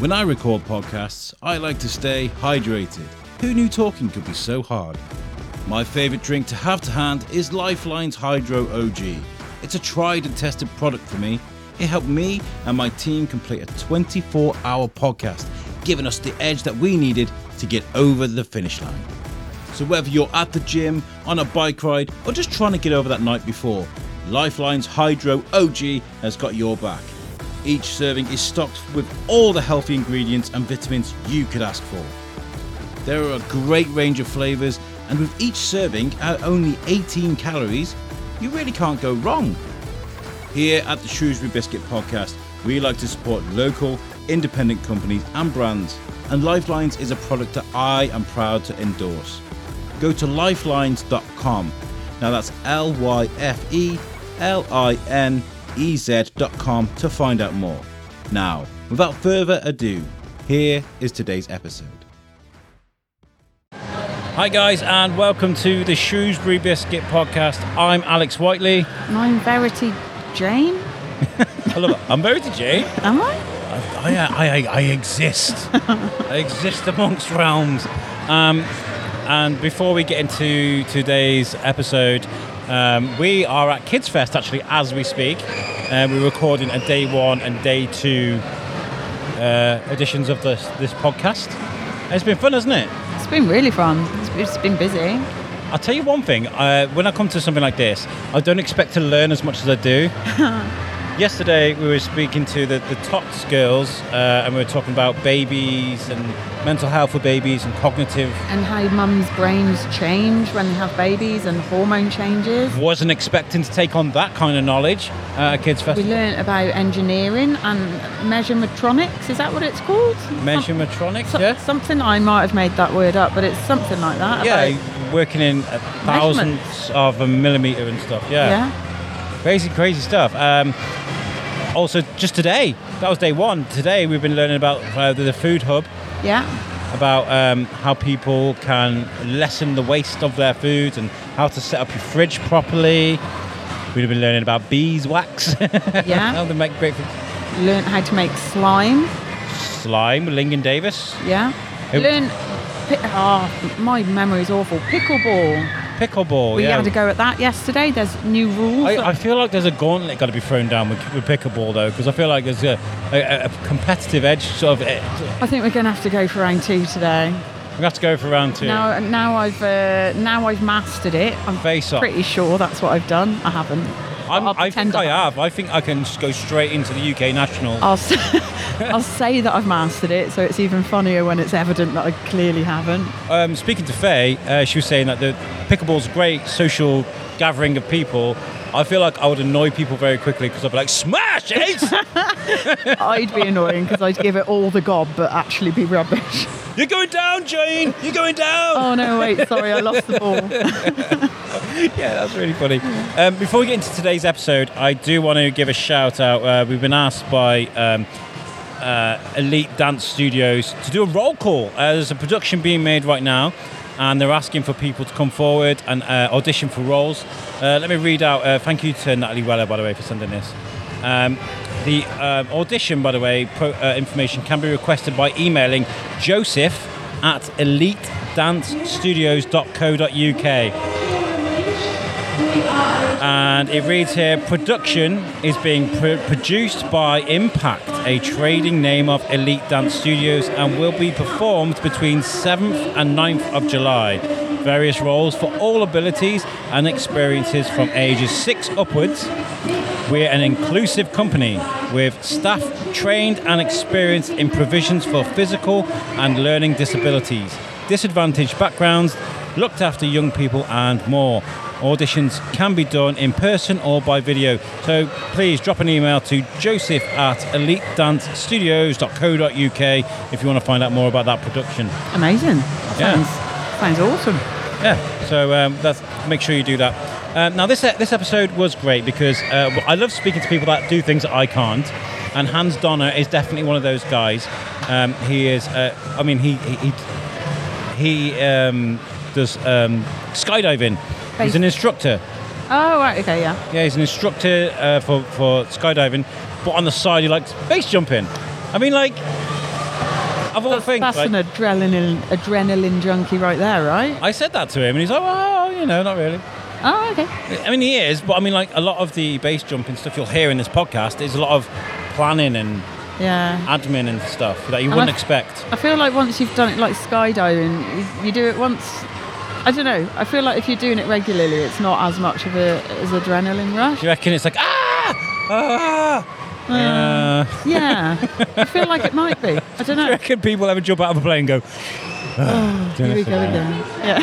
When I record podcasts, I like to stay hydrated. Who knew talking could be so hard? My favourite drink to have to hand is Lyfeline's Hydro OG. It's a tried and tested product for me. It helped me and my team complete a 24 hour podcast, giving us the edge that we needed to get over the finish line. So, whether you're at the gym, on a bike ride, or just trying to get over that night before, Lyfeline's Hydro OG has got your back. Each serving is stocked with all the healthy ingredients and vitamins you could ask for. There are a great range of flavours, and with each serving at only 18 calories, you really can't go wrong. Here at the Shrewsbury Biscuit Podcast, we like to support local, independent companies and brands, and Lyfelines is a product that I am proud to endorse. Go to lyfelines.com. Now that's L Y F E L I N ez.com to find out more. Now, without further ado, here is today's episode. Hi, guys, and welcome to the Shrewsbury Biscuit podcast. I'm Alex Whiteley. And I'm Verity Jane. I love it. I'm Verity Jane. Am I? I, I, I, I exist. I exist amongst realms. Um, and before we get into today's episode, um, we are at Kids Fest actually as we speak. Uh, we're recording a day one and day two uh, editions of this this podcast. It's been fun, hasn't it? It's been really fun. It's, it's been busy. I'll tell you one thing. Uh, when I come to something like this, I don't expect to learn as much as I do. Yesterday, we were speaking to the, the TOTS girls, uh, and we were talking about babies and mental health for babies and cognitive. And how mums' brains change when they have babies and hormone changes. Wasn't expecting to take on that kind of knowledge at kids' We festival. learnt about engineering and measuremetronics. Is that what it's called? Measuremetronics, Some- yeah? Something I might have made that word up, but it's something like that. Yeah, working in thousands of a millimeter and stuff. Yeah, yeah. crazy, crazy stuff. Um, also, just today, that was day one. Today, we've been learning about uh, the food hub. Yeah. about um, how people can lessen the waste of their foods and how to set up your fridge properly. We've been learning about beeswax. Yeah. how to make great food. Learnt how to make slime. slime with Lingan Davis. Yeah. Learn. Oh, my memory's awful. Pickleball. Pickleball, We yeah. had to go at that yesterday. There's new rules. I, I feel like there's a gauntlet got to be thrown down with, with pickleball though, because I feel like there's a, a, a competitive edge. Sort of, eh, I think we're going to have to go for round two today. we have to go for round two. Now, now I've uh, now I've mastered it. I'm Face off. pretty sure that's what I've done. I haven't. I'm, I think I have. I think I can just go straight into the UK national. I'll say, I'll say that I've mastered it, so it's even funnier when it's evident that I clearly haven't. Um, speaking to Faye, uh, she was saying that the pickleball's a great social gathering of people. I feel like I would annoy people very quickly because I'd be like, "Smash it! I'd be annoying because I'd give it all the gob, but actually be rubbish. You're going down, Jane. You're going down." Oh no, wait, sorry, I lost the ball. Yeah, that's really funny. Um, before we get into today's episode, I do want to give a shout out. Uh, we've been asked by um, uh, Elite Dance Studios to do a roll call. Uh, there's a production being made right now, and they're asking for people to come forward and uh, audition for roles. Uh, let me read out. Uh, thank you to Natalie Weller, by the way, for sending this. Um, the um, audition, by the way, pro, information can be requested by emailing joseph at elitedancestudios.co.uk. And it reads here production is being pr- produced by Impact, a trading name of Elite Dance Studios, and will be performed between 7th and 9th of July. Various roles for all abilities and experiences from ages 6 upwards. We're an inclusive company with staff trained and experienced in provisions for physical and learning disabilities, disadvantaged backgrounds, looked after young people, and more. Auditions can be done in person or by video. So please drop an email to joseph at elitedancestudios.co.uk if you want to find out more about that production. Amazing. Yeah. Sounds, sounds awesome. Yeah, so um, that's make sure you do that. Um, now this this episode was great because uh, I love speaking to people that do things that I can't, and Hans Donner is definitely one of those guys. Um, he is, uh, I mean, he he he, he um, does um, skydiving. He's an instructor. Oh right, okay, yeah. Yeah, he's an instructor uh, for for skydiving, but on the side he likes base jumping. I mean, like of all things, That's like, an adrenaline adrenaline junkie right there, right? I said that to him, and he's like, "Oh, you know, not really." Oh, okay. I mean, he is, but I mean, like a lot of the base jumping stuff you'll hear in this podcast is a lot of planning and Yeah. admin and stuff that you And wouldn't I- expect. I feel like once you've done it, like skydiving, you, you do it once. I don't know. I feel like if you're doing it regularly, it's not as much of a as adrenaline rush. You reckon it's like ah ah? Uh, Yeah, I feel like it might be. I don't do you know. reckon people ever jump out of a plane and go, Here we go again. Yeah.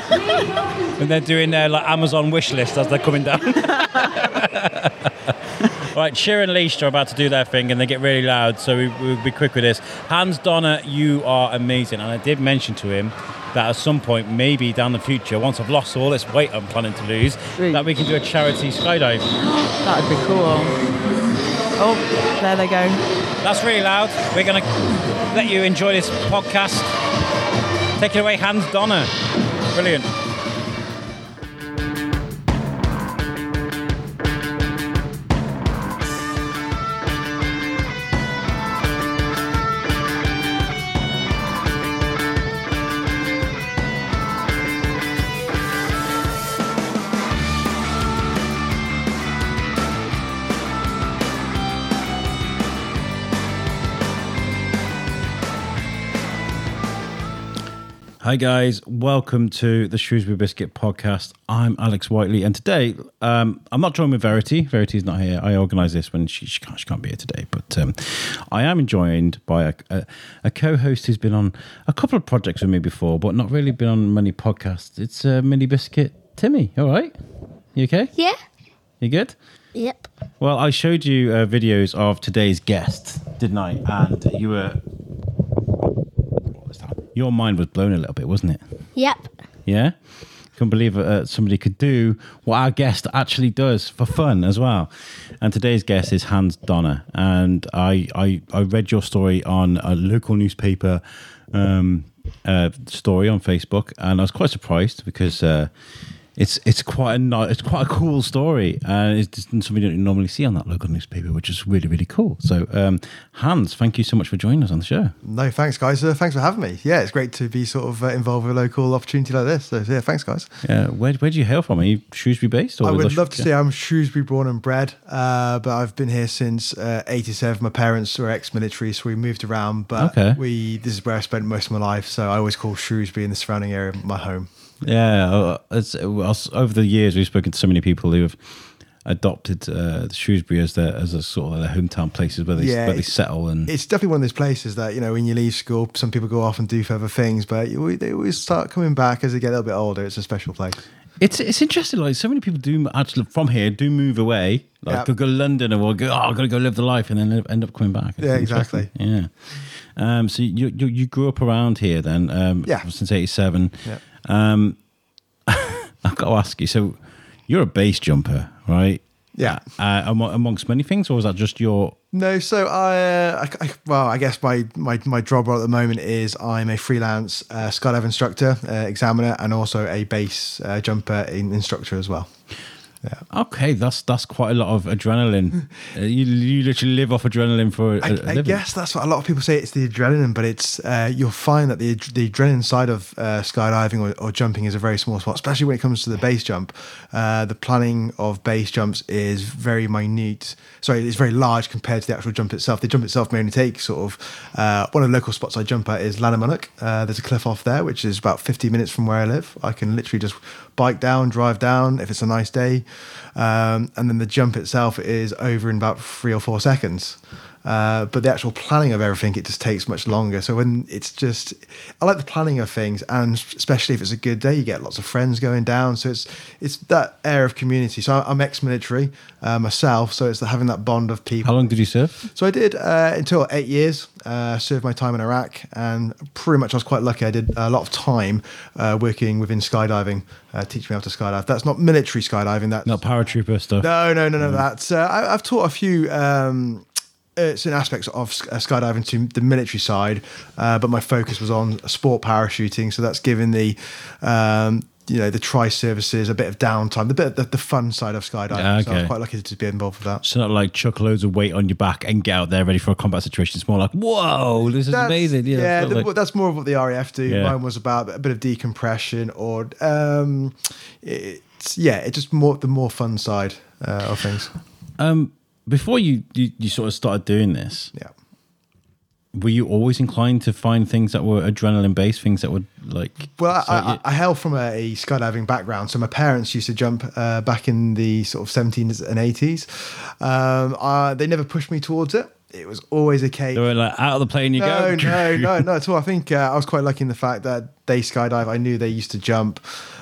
and they're doing their like Amazon wish list as they're coming down. right, Sheer and Leash are about to do their thing and they get really loud, so we, we'll be quick with this. Hans Donner, you are amazing, and I did mention to him that at some point, maybe down the future, once I've lost all this weight I'm planning to lose, Right. that we can do a charity skydive. That'd be cool. Oh, there they go. That's really loud. We're going to let you enjoy this podcast. Take it away, Hans Donner. Brilliant. Hi guys, welcome to the Shrewsbury Biscuit podcast. I'm Alex Whiteley, and today um, I'm not joined with Verity. Verity's not here. I organised this when she, she, can't, she can't be here today, but um, I am joined by a, a, a co-host who's been on a couple of projects with me before, but not really been on many podcasts. It's uh, Mini Biscuit Timmy. All right, you okay? Yeah. You good? Yep. Well, I showed you uh, videos of today's guest, didn't I? And you were. What was that? Your mind was blown a little bit, wasn't it? Yep. Yeah? Couldn't believe uh, somebody could do what our guest actually does for fun as well. And today's guest is Hans Donner. And I, I, I read your story on a local newspaper um, uh, story on Facebook, and I was quite surprised because. Uh, it's it's quite a ni- it's quite a cool story, and it's something you don't normally see on that local newspaper, which is really really cool. So, um, Hans, thank you so much for joining us on the show. No, thanks, guys. Uh, thanks for having me. Yeah, it's great to be sort of uh, involved with a local opportunity like this. So, yeah, thanks, guys. Uh, where where do you hail from? Are you Shrewsbury based? I would love to yeah. say I'm Shrewsbury born and bred, uh, but I've been here since uh, '87. My parents were ex-military, so we moved around. But Okay. we this is where I spent most of my life, so I always call Shrewsbury and the surrounding area my home. Yeah, uh, it's, uh, over the years we've spoken to so many people who have adopted uh, Shrewsbury as their as a sort of their hometown places where they Yeah, where they settle and It's definitely one of those places that you know when you leave school, some people go off and do further things, but you, they always start coming back as they get a little bit older. It's a special place. it's it's interesting. Like so many people do actually from here do move away, like Yeah. they'll go to London or go, oh, I got to go live the life, and then end up coming back. It's Yeah, exactly. Yeah. Um, so you, you you grew up around here then? Um, Yeah. Since '87. Yeah. Um, I've got to ask you. So you're a base jumper, right? Yeah. Uh, amo- amongst many things, or was that just your No, so I, uh, I, I well, I guess my my my job role at the moment is I'm a freelance uh, skydive instructor, uh, examiner, and also a base uh, jumper in, instructor as well. Okay, that's that's quite a lot of adrenaline. Uh, you you literally live off adrenaline for a, a I, I living. guess that's what a lot of people say. It's the adrenaline, but it's uh, you'll find that the the adrenaline side of uh, skydiving or, or jumping is a very small spot, especially when it comes to the base jump. Uh, the planning of base jumps is very minute. Sorry, it's very large compared to the actual jump itself. The jump itself may only take sort of uh, one of the local spots I jump at is Llanymynech. Uh, there's a cliff off there, which is about 50 minutes from where I live. I can literally just bike down, drive down if it's a nice day, um, and then the jump itself is over in about three or four seconds. Uh, but the actual planning of everything, it just takes much longer. So when it's just, I like the planning of things, and especially if it's a good day, you get lots of friends going down. So it's it's that air of community. So I'm ex-military uh, myself, so it's having that bond of people. How long did you serve? So I did uh, until eight years. Uh, served my time in Iraq, and pretty much I was quite lucky. I did a lot of time uh, working within skydiving, uh, teaching me how to skydive. That's not military skydiving. That's Not paratrooper stuff. no, no, no, no. That's uh, I, I've taught a few um, certain aspects of uh, skydiving to the military side, uh, but my focus was on sport parachuting. So that's given the um, you know the tri services, a bit of downtime, the bit the, the fun side of skydiving. Yeah, So I was quite lucky to be involved with that. So not like chuck loads of weight on your back and get out there ready for a combat situation. It's more like, whoa, this is That's- amazing. Yeah, yeah the- like- that's more of what the RAF do. Yeah. Mine was about a bit of decompression, or um, it's yeah, it's just more the more fun side uh, of things. um, before you, you you sort of started doing this, Yeah. were you always inclined to find things that were adrenaline based, things that would like? Well, so I, I, I hail from a, skydiving background, so my parents used to jump uh, back in the sort of 70s and 80s. Um, uh, they never pushed me towards it. It was always a case. they were like out of the plane you no, go. No, no, no, not at all. I think uh, I was quite lucky in the fact that they skydive. I knew they used to jump.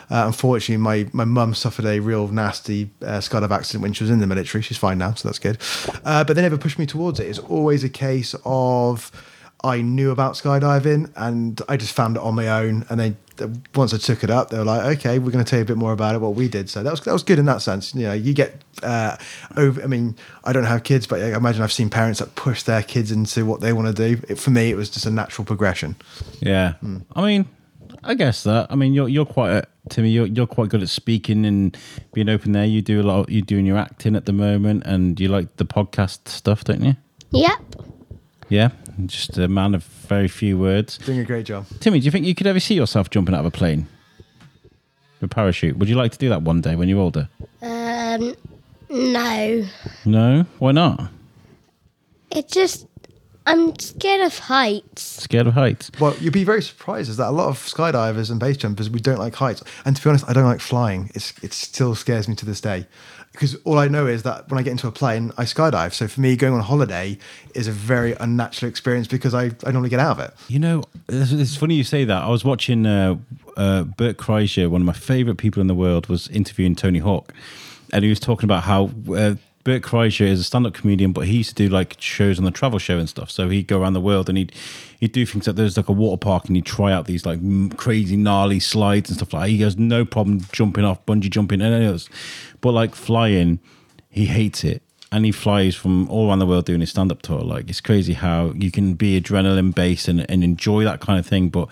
Uh, unfortunately, my my mum suffered a real nasty uh, skydive accident when she was in the military. She's fine now, so that's good. Uh, but they never pushed me towards it. It's always a case of I knew about skydiving and I just found it on my own. And then once I took it up, they were like, "Okay, we're going to tell you a bit more about it, what we did." So that was that was good in that sense. You know, you get uh, over. I mean, I don't have kids, but I imagine I've seen parents that push their kids into what they want to do. It, for me, it was just a natural progression. Yeah, Hmm. I mean, I guess that. I mean, you're you're quite a, Timmy. You're you're quite good at speaking and being open there. You do a lot. You're doing your acting at the moment, and you like the podcast stuff, don't you? Yep. Yeah, just a man of very few words. Doing a great job. Timmy, do you think you could ever see yourself jumping out of a plane? A parachute? Would you like to do that one day when you're older? Um, no. No, why not? It just, I'm scared of heights. Scared of heights? Well, you'd be very surprised is that a lot of skydivers and base jumpers we don't like heights. And to be honest, I don't like flying. It's it still scares me to this day. Because all I know is that when I get into a plane, I skydive. So for me, going on holiday is a very unnatural experience because I, I normally get out of it. You know, it's, it's funny you say that. I was watching uh, uh, Bert Kreischer, one of my favorite people in the world, was interviewing Tony Hawk, and he was talking about how uh, Bert Kreischer is a stand-up comedian, but he used to do like shows on the travel show and stuff. So he'd go around the world and he'd he'd do things like there's like a water park and he'd try out these like crazy gnarly slides and stuff like. that. He has no problem jumping off, bungee jumping, and any others, but like flying, he hates it. And he flies from all around the world doing his stand-up tour. Like it's crazy how you can be adrenaline based and, and enjoy that kind of thing, but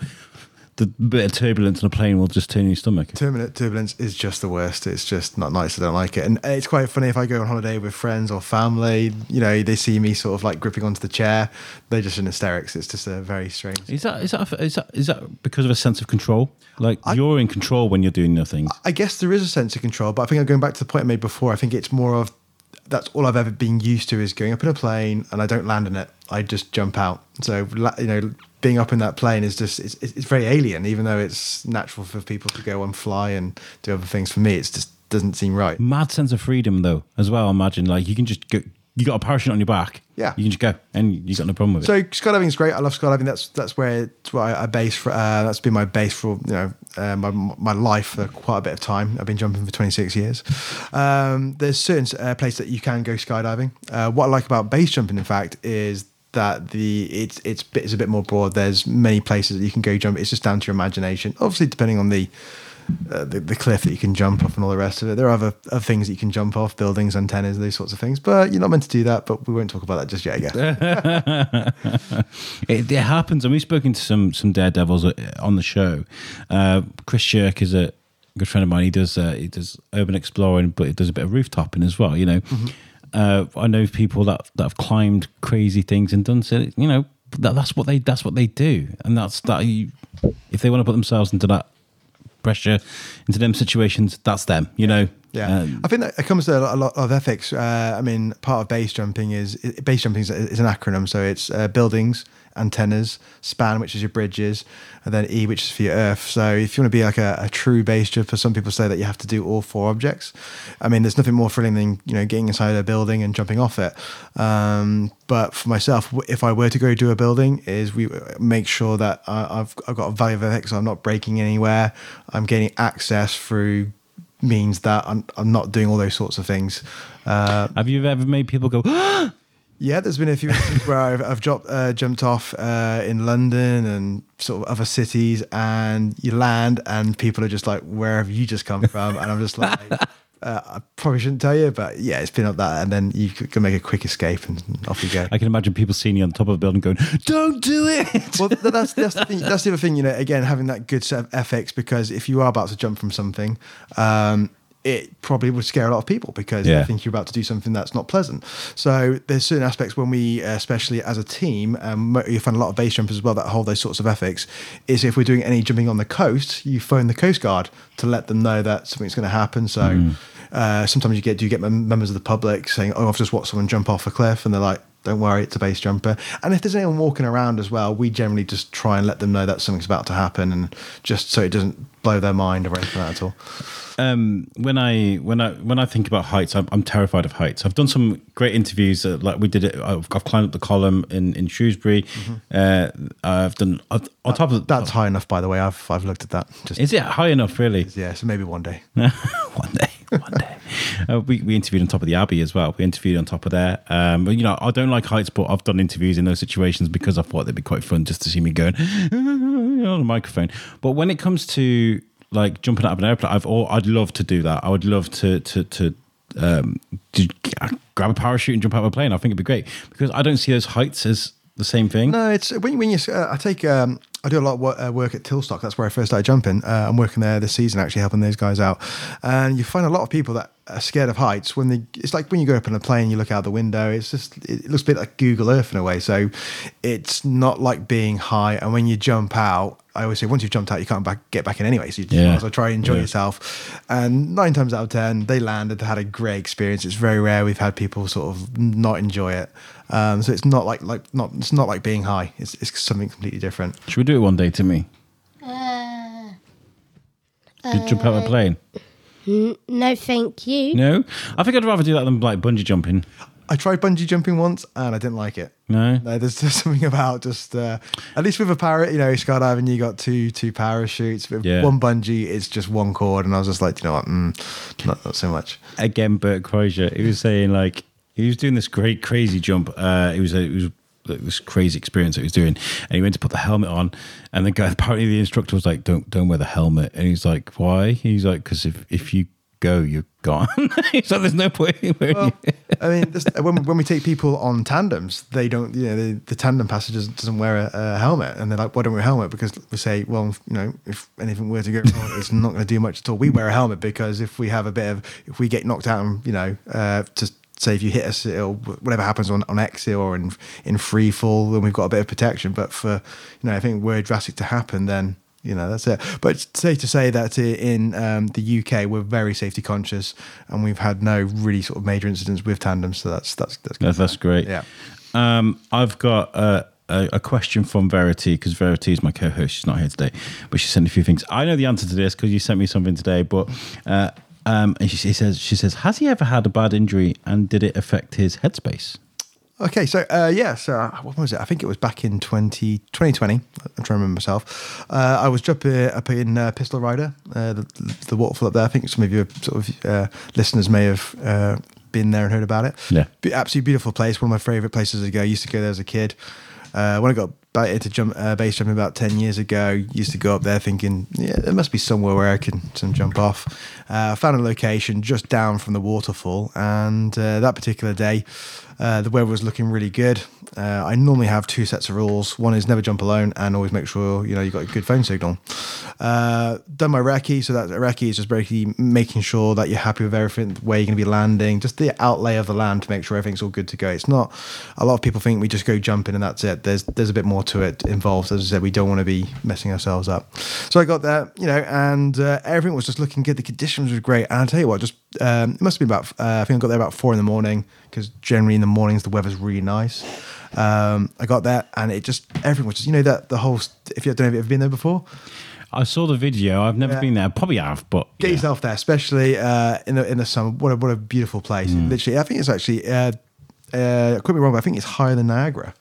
the bit of turbulence on a plane will just turn your stomach. Turbulent turbulence is just the worst. It's just not nice. I don't like it. And it's quite funny if I go on holiday with friends or family, you know, they see me sort of like gripping onto the chair. They're just in hysterics. It's just a very strange. Is that is that is that is that because of a sense of control? Like you're in control when you're doing nothing. I guess there is a sense of control, but I think I'm going back to the point I made before. I think it's more of that's all I've ever been used to is going up in a plane and I don't land in it. I just jump out. So you know, being up in that plane is just it's, it's very alien, even though it's natural for people to go and fly and do other things. For me, it's just doesn't seem right. Mad sense of freedom though, as well. Imagine like you can just go. You got a parachute on your back. Yeah. you can just go, and you got no problem with it. So skydiving is great. I love skydiving. That's that's where it's where I, I base for. Uh, that's been my base for you know uh, my my life for quite a bit of time. I've been jumping for 26 years. Um, there's certain uh, places that you can go skydiving. Uh, what I like about base jumping, in fact, is that the it's it's it's a bit more broad. There's many places that you can go jump. It's just down to your imagination. Obviously, depending on the uh, the, the cliff that you can jump off and all the rest of it. There are other, other things that you can jump off, buildings, antennas, those sorts of things. But you're not meant to do that. But we won't talk about that just yet, I guess. It, it happens, and we've spoken to some some daredevils uh, on the show. Uh, Chris Shirk is a good friend of mine. He does uh, he does urban exploring, but he does a bit of rooftopping as well. You know, uh, I know people that that have climbed crazy things and done so. You know, that, that's what they that's what they do, and that's that. You, if they want to put themselves into that pressure, into them situations, that's them. You know. Yeah, Um, I think that it comes to a lot of ethics. Uh, I mean, part of base jumping is base jumping is, is an acronym, so it's uh, buildings, antennas, span, which is your bridges, and then E, which is for your earth. So if you want to be like a, a true base jumper, some people say that you have to do all four objects. I mean, there's nothing more thrilling than you know getting inside a building and jumping off it. Um, but for myself, if I were to go do a building, is we make sure that I, I've I've got a value of ethics. I'm not breaking anywhere. I'm gaining access through means that I'm, I'm not doing all those sorts of things. Uh, have you ever made people go? yeah, there's been a few instances where I've, I've dropped, uh, jumped off uh, in London and sort of other cities, and you land, and people are just like, "Where have you just come from?" And I'm just like, Uh, I probably shouldn't tell you, but yeah, it's been up that, and then you can make a quick escape and off you go. I can imagine people seeing you on top of a building going, "Don't do it." well, that's that's the thing. That's the other thing. You know, again, having that good set of ethics because if you are about to jump from something, um, it probably would scare a lot of people because Yeah. they think you're about to do something that's not pleasant. So there's certain aspects when we, uh, especially as a team, um, you find a lot of base jumpers as well that hold those sorts of ethics. Is if we're doing any jumping on the coast, you phone the coast guard to let them know that something's going to happen. So uh, sometimes you get do you get members of the public saying, "Oh, I've just watched someone jump off a cliff," and they're like. Don't worry, it's a base jumper. And if there's anyone walking around as well, we generally just try and let them know that something's about to happen, and just so it doesn't blow their mind or anything like that at all. um, when I when I when I think about heights, I'm, I'm terrified of heights. I've done some great interviews. Uh, like we did it. I've, I've climbed up the column in in Shrewsbury. Uh, I've done on on top of That's high enough, by the way. I've I've looked at that. Just Is it high enough? Really? yeah, so maybe one day. one day, one day. Uh, we, we interviewed on top of the Abbey as well. We interviewed on top of there. Um, but, you know, I don't like heights, but I've done interviews in those situations because I thought they'd be quite fun just to see me going on the microphone. But when it comes to like jumping out of an airplane, I've all, I'd love to do that. I would love to to to. Um, to grab a parachute and jump out of a plane. I think it'd be great because I don't see those heights as the same thing. No, it's when, when you. Uh, I take. Um, I do a lot of work, uh, work at Tilstock. That's where I first started jumping. Uh, I'm working there this season, actually helping those guys out. And you find a lot of people that are scared of heights. When they, it's like when you go up in a plane, you look out the window. It's just it looks a bit like Google Earth in a way. So it's not like being high. And when you jump out, I always say once you've jumped out, you can't back, get back in anyway. So you just Yeah. might as well try and enjoy Yeah. yourself. And nine times out of ten, they landed, they had a great experience. It's very rare we've had people sort of not enjoy it. Um, so it's not like like not it's not like being high. It's it's something completely different. Should we do it one day, Timmy? Uh, Did you jump out of a plane? no, thank you. No, I think I'd rather do that than like bungee jumping. I tried bungee jumping once and I didn't like it. No, No, there's just something about just uh, at least with a parrot, you know, skydiving you got two two parachutes. With Yeah. one bungee, it's just one cord, and I was just like, you know what, mm, not not so much. again, Bert Kreischer. he was saying like he was doing this great crazy jump. Uh, it was a, it was like, this crazy experience that he was doing, and he went to put the helmet on, and the guy apparently the instructor was like, "Don't don't wear the helmet," and he's like, "Why?" He's like, "Because if if you go, you're gone." he's like, "There's no point." Well, it." I mean, this, when when we take people on tandems, they don't, you know, the, the tandem passenger doesn't, wear a, a helmet, and they're like, "Why don't we wear a helmet?" Because we say, well, you know, if anything were to go wrong, it's not going to do much at all. We wear a helmet because if we have a bit of, if we get knocked out, and you know, uh, to say if you hit us or whatever happens on on exit or in in free fall, then we've got a bit of protection. But for you know, I think were drastic to happen, then you know that's it. But it's safe to say that in um, the UK we're very safety conscious, and we've had no really sort of major incidents with tandems. So that's that's that's good. That's, that's great. Yeah. Um, I've got uh, a, a question from Verity because Verity is my co-host. She's not here today, but she sent a few things. I know the answer to this because you sent me something today. But uh, um, and she, she says she says has he ever had a bad injury and did it affect his headspace? Okay, so uh, yeah, so uh, what was it? I think it was back in 20, 2020. I'm trying to remember myself. Uh, I was jumping up in uh, Pistyll Rhaeadr, uh, the, the waterfall up there. I think some of your sort of uh, listeners may have uh, been there and heard about it. Yeah. Absolutely beautiful place. One of my favourite places to go. I used to go there as a kid. Uh, when I got back into jump uh, base jumping about ten years ago, used to go up there thinking, yeah, there must be somewhere where I can some jump off. Uh, I found a location just down from the waterfall, and uh, that particular day, uh, the weather was looking really good. Uh, I normally have two sets of rules. One is never jump alone, and always make sure you know you got a good phone signal. Uh, done my recce, so that recce is just basically making sure that you're happy with everything, where you're going to be landing, just the outlay of the land to make sure everything's all good to go. It's not. A lot of people think we just go jumping and that's it. There's there's a bit more to it involved. As I said, we don't want to be messing ourselves up. So I got there, you know, and uh, everything was just looking good. The conditions were great, and I tell you what, just um, it must have been about. Uh, I think I got there about four in the morning because generally in the mornings the weather's really nice. Um, I got there and it just everything was just you know that the whole. If you don't know if you've ever been there before, I saw the video. I've never Yeah. been there. Probably have, but get yeah. yourself there, especially uh, in the in the summer. What a what a beautiful place! Mm. Literally, I think it's actually. Uh, uh, could be wrong, but I think it's higher than Niagara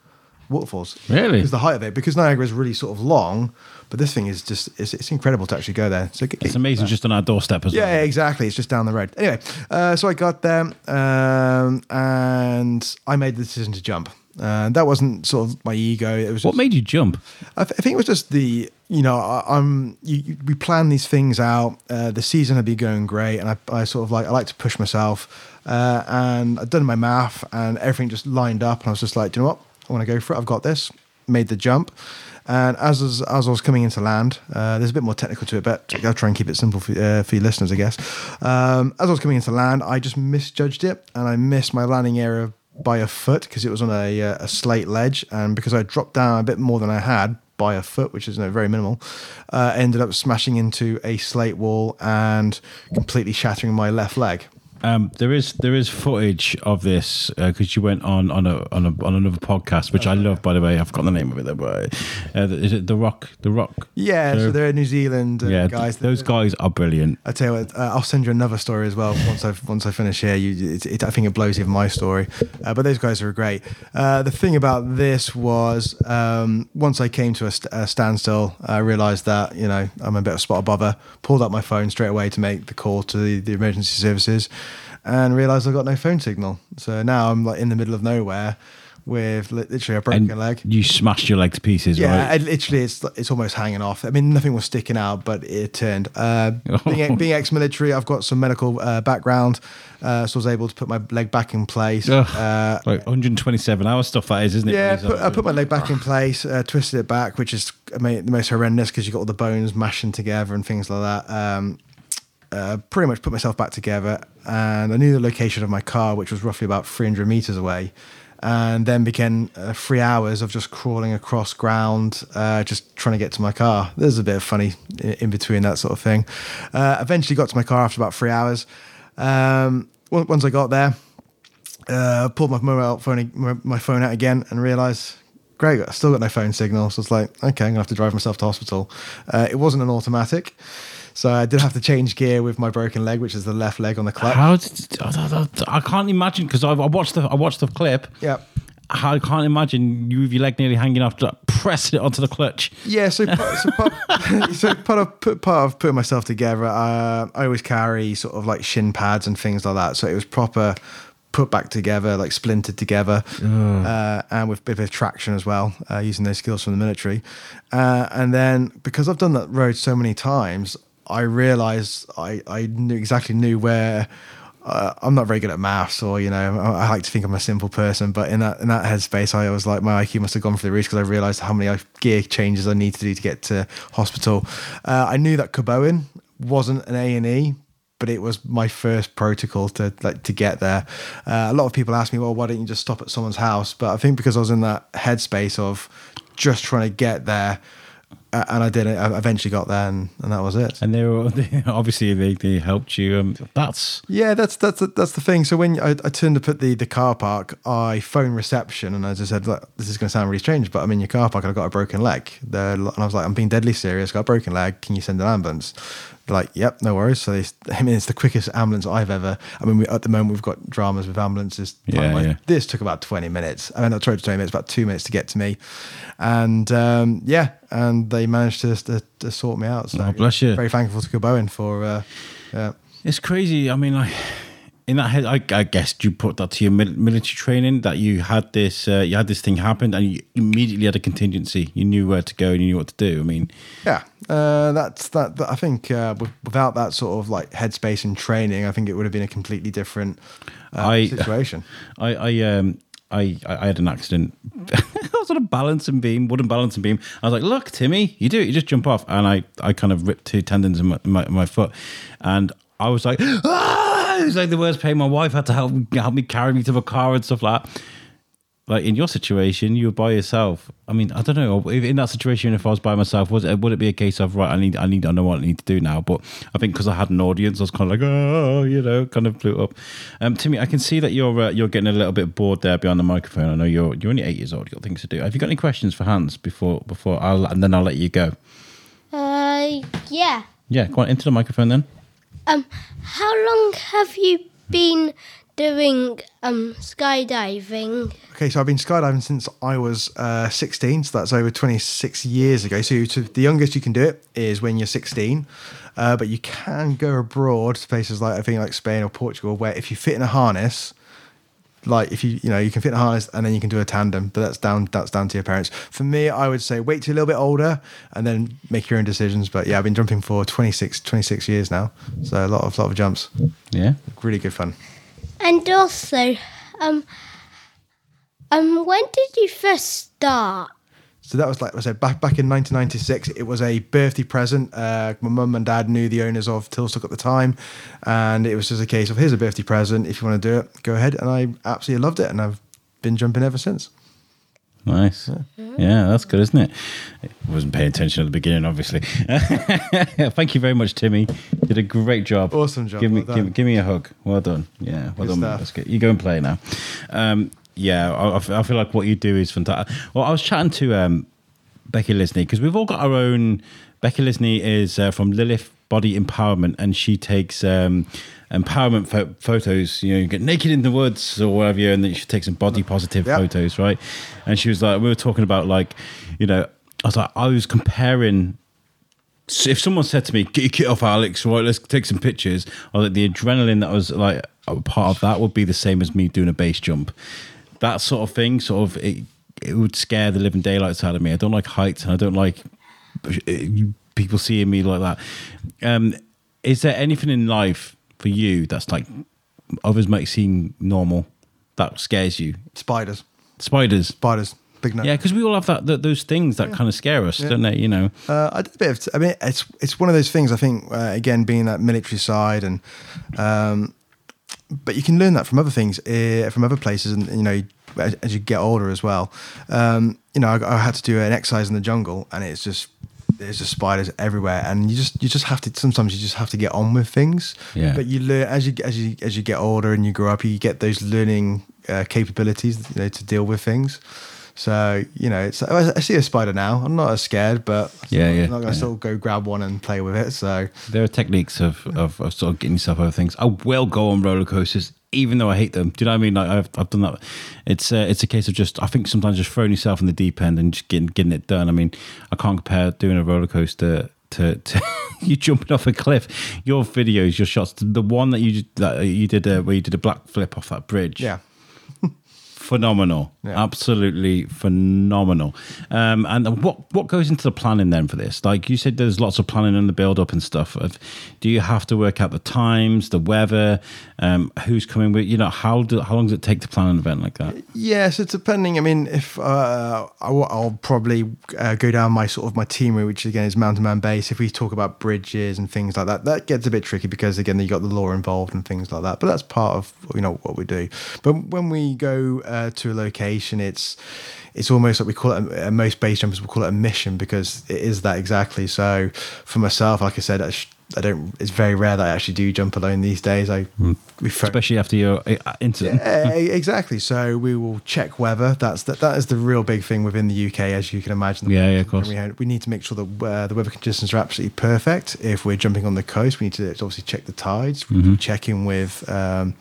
waterfalls. Really? Because the height of it, because Niagara is really sort of long, but this thing is just it's, it's incredible to actually go there. So get- It's amazing, just on our doorstep as yeah, well. Yeah, exactly. It's just down the road. Anyway, uh, so I got there um, and I made the decision to jump. Uh, that wasn't sort of my ego. It was What made you jump? I, th- I think it was just the you know I, I'm you, you, we plan these things out. Uh, the season had been going great, and I, I sort of like I like to push myself. Uh, and I'd done my math, and everything just lined up, and I was just like, Do you know what? I want to go for it. I've got this. Made the jump, and as I was, as I was coming into land, uh, there's a bit more technical to it, but I'll try and keep it simple for, uh, for your listeners, I guess. Um, as I was coming into land, I just misjudged it, and I missed my landing area by a foot because it was on a, uh, a slate ledge, and because I dropped down a bit more than I had by a foot, which is you know, very minimal, uh, ended up smashing into a slate wall and completely shattering my left leg. Um, there is there is footage of this because you went on on a, on a on another podcast, which I love, by the way. I've forgotten the name of it. though, But uh, is it the Rock? The Rock? Yeah, so they're New Zealand uh, yeah, guys. those guys are brilliant. I tell you what, uh, I'll send you another story as well once I once I finish here. You, it, it, I think it blows even my story, uh, but those guys are great. Uh, the thing about this was um, once I came to a, st- a standstill, I realised that you know I'm a bit of a spot of bother. Pulled up my phone straight away to make the call to the, the emergency services, and realised I've got no phone signal. So now I'm like in the middle of nowhere with literally a broken And leg. you smashed your leg to pieces, Yeah, right? and literally, it's it's almost hanging off. I mean, nothing was sticking out, but it turned. Uh, being, being ex-military, I've got some medical uh, background, uh, so I was able to put my leg back in place. Uh, like 127 hour stuff that is, isn't it? yeah, put, I put my leg back in place, uh, twisted it back, which is I mean, the most horrendous because you got all the bones mashing together and things like that. Um, uh, pretty much put myself back together, and I knew the location of my car, which was roughly about 300 meters away. And then began uh, three hours of just crawling across ground, uh, just trying to get to my car. There's a bit of funny in, between that sort of thing. Uh, eventually got to my car after about three hours. Um, once I got there, uh, pulled my mobile phone, my- phone out again, and realised, great, I still got no phone signal. So it's like, okay, I'm gonna have to drive myself to hospital. Uh, it wasn't an automatic, so I did have to change gear with my broken leg, which is the left leg on the clutch. How did, I, can't imagine because I, I watched the I watched the clip. Yeah. I can't imagine you with your leg nearly hanging off, like, pressing it onto the clutch. Yeah, so part, so part, so part of put- part of putting myself together, uh, I always carry sort of like shin pads and things like that. So it was proper put back together, like splintered together, uh, and with a bit of traction as well, uh, using those skills from the military. Uh, and then because I've done that road so many times, I realised I I knew exactly knew where. Uh, I'm not very good at maths, or you know, I, I like to think I'm a simple person. But in that in that headspace, I was like, my IQ must have gone for the roof because I realised how many gear changes I need to do to get to hospital. Uh, I knew that Gobowen wasn't an A and E, but it was my first protocol to like to get there. Uh, a lot of people ask me, well, why don't you just stop at someone's house? But I think because I was in that headspace of just trying to get there, and I did it. I eventually got there, and, and that was it. And they were they, obviously they, they helped you. Um, that's Yeah, that's that's that's the thing. So when I, I turned up at the the car park, I phoned reception and as I just said, "Look, this is going to sound really strange, but I'm in your car park and I've got a broken leg." And I was like, "I'm being deadly serious. Got a broken leg. Can you send an ambulance?" They're like, "Yep, no worries." So they, I mean, it's the quickest ambulance I've ever. I mean, we, at the moment we've got dramas with ambulances. Yeah, Like, yeah. This took about 20 minutes. I mean, not 20 minutes, about two minutes to get to me, and um, yeah, and they managed to, to, to sort me out. So Oh, bless you. Very thankful to Gobowen for. Uh, yeah. it's crazy. I mean, like in that head, I, I guess you put that to your military training that you had this uh, you had this thing happen and you immediately had a contingency. You knew where to go and you knew what to do. I mean, Yeah, uh, that's that. that- I think uh, without that sort of like headspace and training, I think it would have been a completely different uh, I- situation. I I um I I had an accident. I was on a balancing beam, wooden balancing beam. I was like, "Look, Timmy, you do it. You just jump off." And I I kind of ripped two tendons in my my, my foot, and I was like, "Ah!" It was like the worst pain. My wife had to help help me carry me to the car and stuff like that. Like in your situation, you were by yourself. I mean, I don't know. If in that situation, if I was by myself, was it, would it be a case of right? I need, I need, I know what I need to do now. But I think because I had an audience, I was kind of like, oh, you know, kind of blew up. Um, Timmy, I can see that you're uh, you're getting a little bit bored there behind the microphone. I know you're you're only eight years old. You've got things to do. Have you got any questions for Hans before before I'll and then I'll let you go. Uh, yeah. Yeah, go on into the microphone then. Um, how long have you been doing um skydiving? Okay, so I've been skydiving since I was uh, 16, so that's over 26 years ago. So to, the youngest you can do it is when you're 16, uh, but you can go abroad to places like I think like Spain or Portugal, where if you fit in a harness, like if you you know you can fit in a harness and then you can do a tandem, but that's down that's down to your parents. For me, I would say wait till a little bit older and then make your own decisions. But yeah, I've been jumping for 26, 26 years now, so a lot of lot of jumps, Yeah. really good fun. And also, um, um, when did you first start? So that was like I said back back in 1996. It was a birthday present. Uh, my mum and dad knew the owners of Tilstock at the time, and it was just a case of here's a birthday present. If you want to do it, go ahead. And I absolutely loved it, and I've been jumping ever since. Nice. Yeah, that's good, isn't it? I wasn't paying attention at the beginning, obviously. Thank you very much, Timmy. Did a great job. Awesome job, Give me, well give, give me a hug. Well done. Yeah, well Good done. That's good. You go and play now. Um, yeah, I, I feel like what you do is fantastic. Well, I was chatting to um, Becky Lisney because we've all got our own. Becky Lisney is uh, from Lilith Body Empowerment, and she takes um, empowerment pho- photos. You know, you get naked in the woods or whatever, and then she takes some body positive Yeah. photos, right? And she was like, we were talking about like, you know, I was like, I was comparing. So if someone said to me, "Get your kit off, Alex," right, let's take some pictures. or was like, the adrenaline that was like a part of that would be the same as me doing a base jump. That sort of thing, sort of, it, it would scare the living daylights out of me. I don't like heights, and I don't like people seeing me like that. Um, is there anything in life for you that's like others might seem normal that scares you? Spiders, Spiders. spiders, big no. Yeah, because we all have that, that those things that kind of scare us, don't they? You know. Uh, I did a bit of. I mean, it's it's one of those things. I think uh, again, being that military side, and um, but you can learn that from other things, uh, from other places, and you know, as, as you get older as well. Um, you know, I, I had to do an exercise in the jungle, and it's just there's just spiders everywhere, and you just you just have to. Sometimes you just have to get on with things. Yeah. But you learn as you as you as you get older and you grow up, you get those learning uh, capabilities, you know, to deal with things. So you know, it's I see a spider now. I'm not as scared, but Yeah, yeah, I'm not gonna yeah. still go grab one and play with it. So There are techniques of, of, of sort of getting yourself over things. I will go on roller coasters, even though I hate them. Do you know what I mean? Like I've, I've done that. It's uh, it's a case of just I think sometimes just throwing yourself in the deep end and just getting getting it done. I mean, I can't compare doing a roller coaster to, to you jumping off a cliff. Your videos, your shots, the one that you that you did uh, where you did a black flip off that bridge. yeah, phenomenal Yeah. absolutely phenomenal um, and what what goes into the planning then for this like you said there's lots of planning in the build up and stuff of, do you have to work out the times the weather um, who's coming with you know how do, how long does it take to plan an event like that yeah. So depending, I mean, if uh, I, will I'll probably uh, go down my sort of my team route, which again is mountain man base. If we talk about bridges and things like that, that gets a bit tricky because again you got the law involved and things like that. But that's part of you know what we do. But when we go uh, to a location, it's it's almost like we call it a, most base jumpers will call it a mission because it is that exactly. So for myself, like I said, I, sh- I don't. It's very rare that I actually do jump alone these days. I we phone, especially after your uh, incident uh, exactly. So we will check weather. That's that. That is the real big thing within the UK, as you can imagine. Yeah, yeah, of course. We, we need to make sure that uh, the weather conditions are absolutely perfect. If we're jumping on the coast, we need to obviously check the tides. We Mm-hmm. check in with. Um,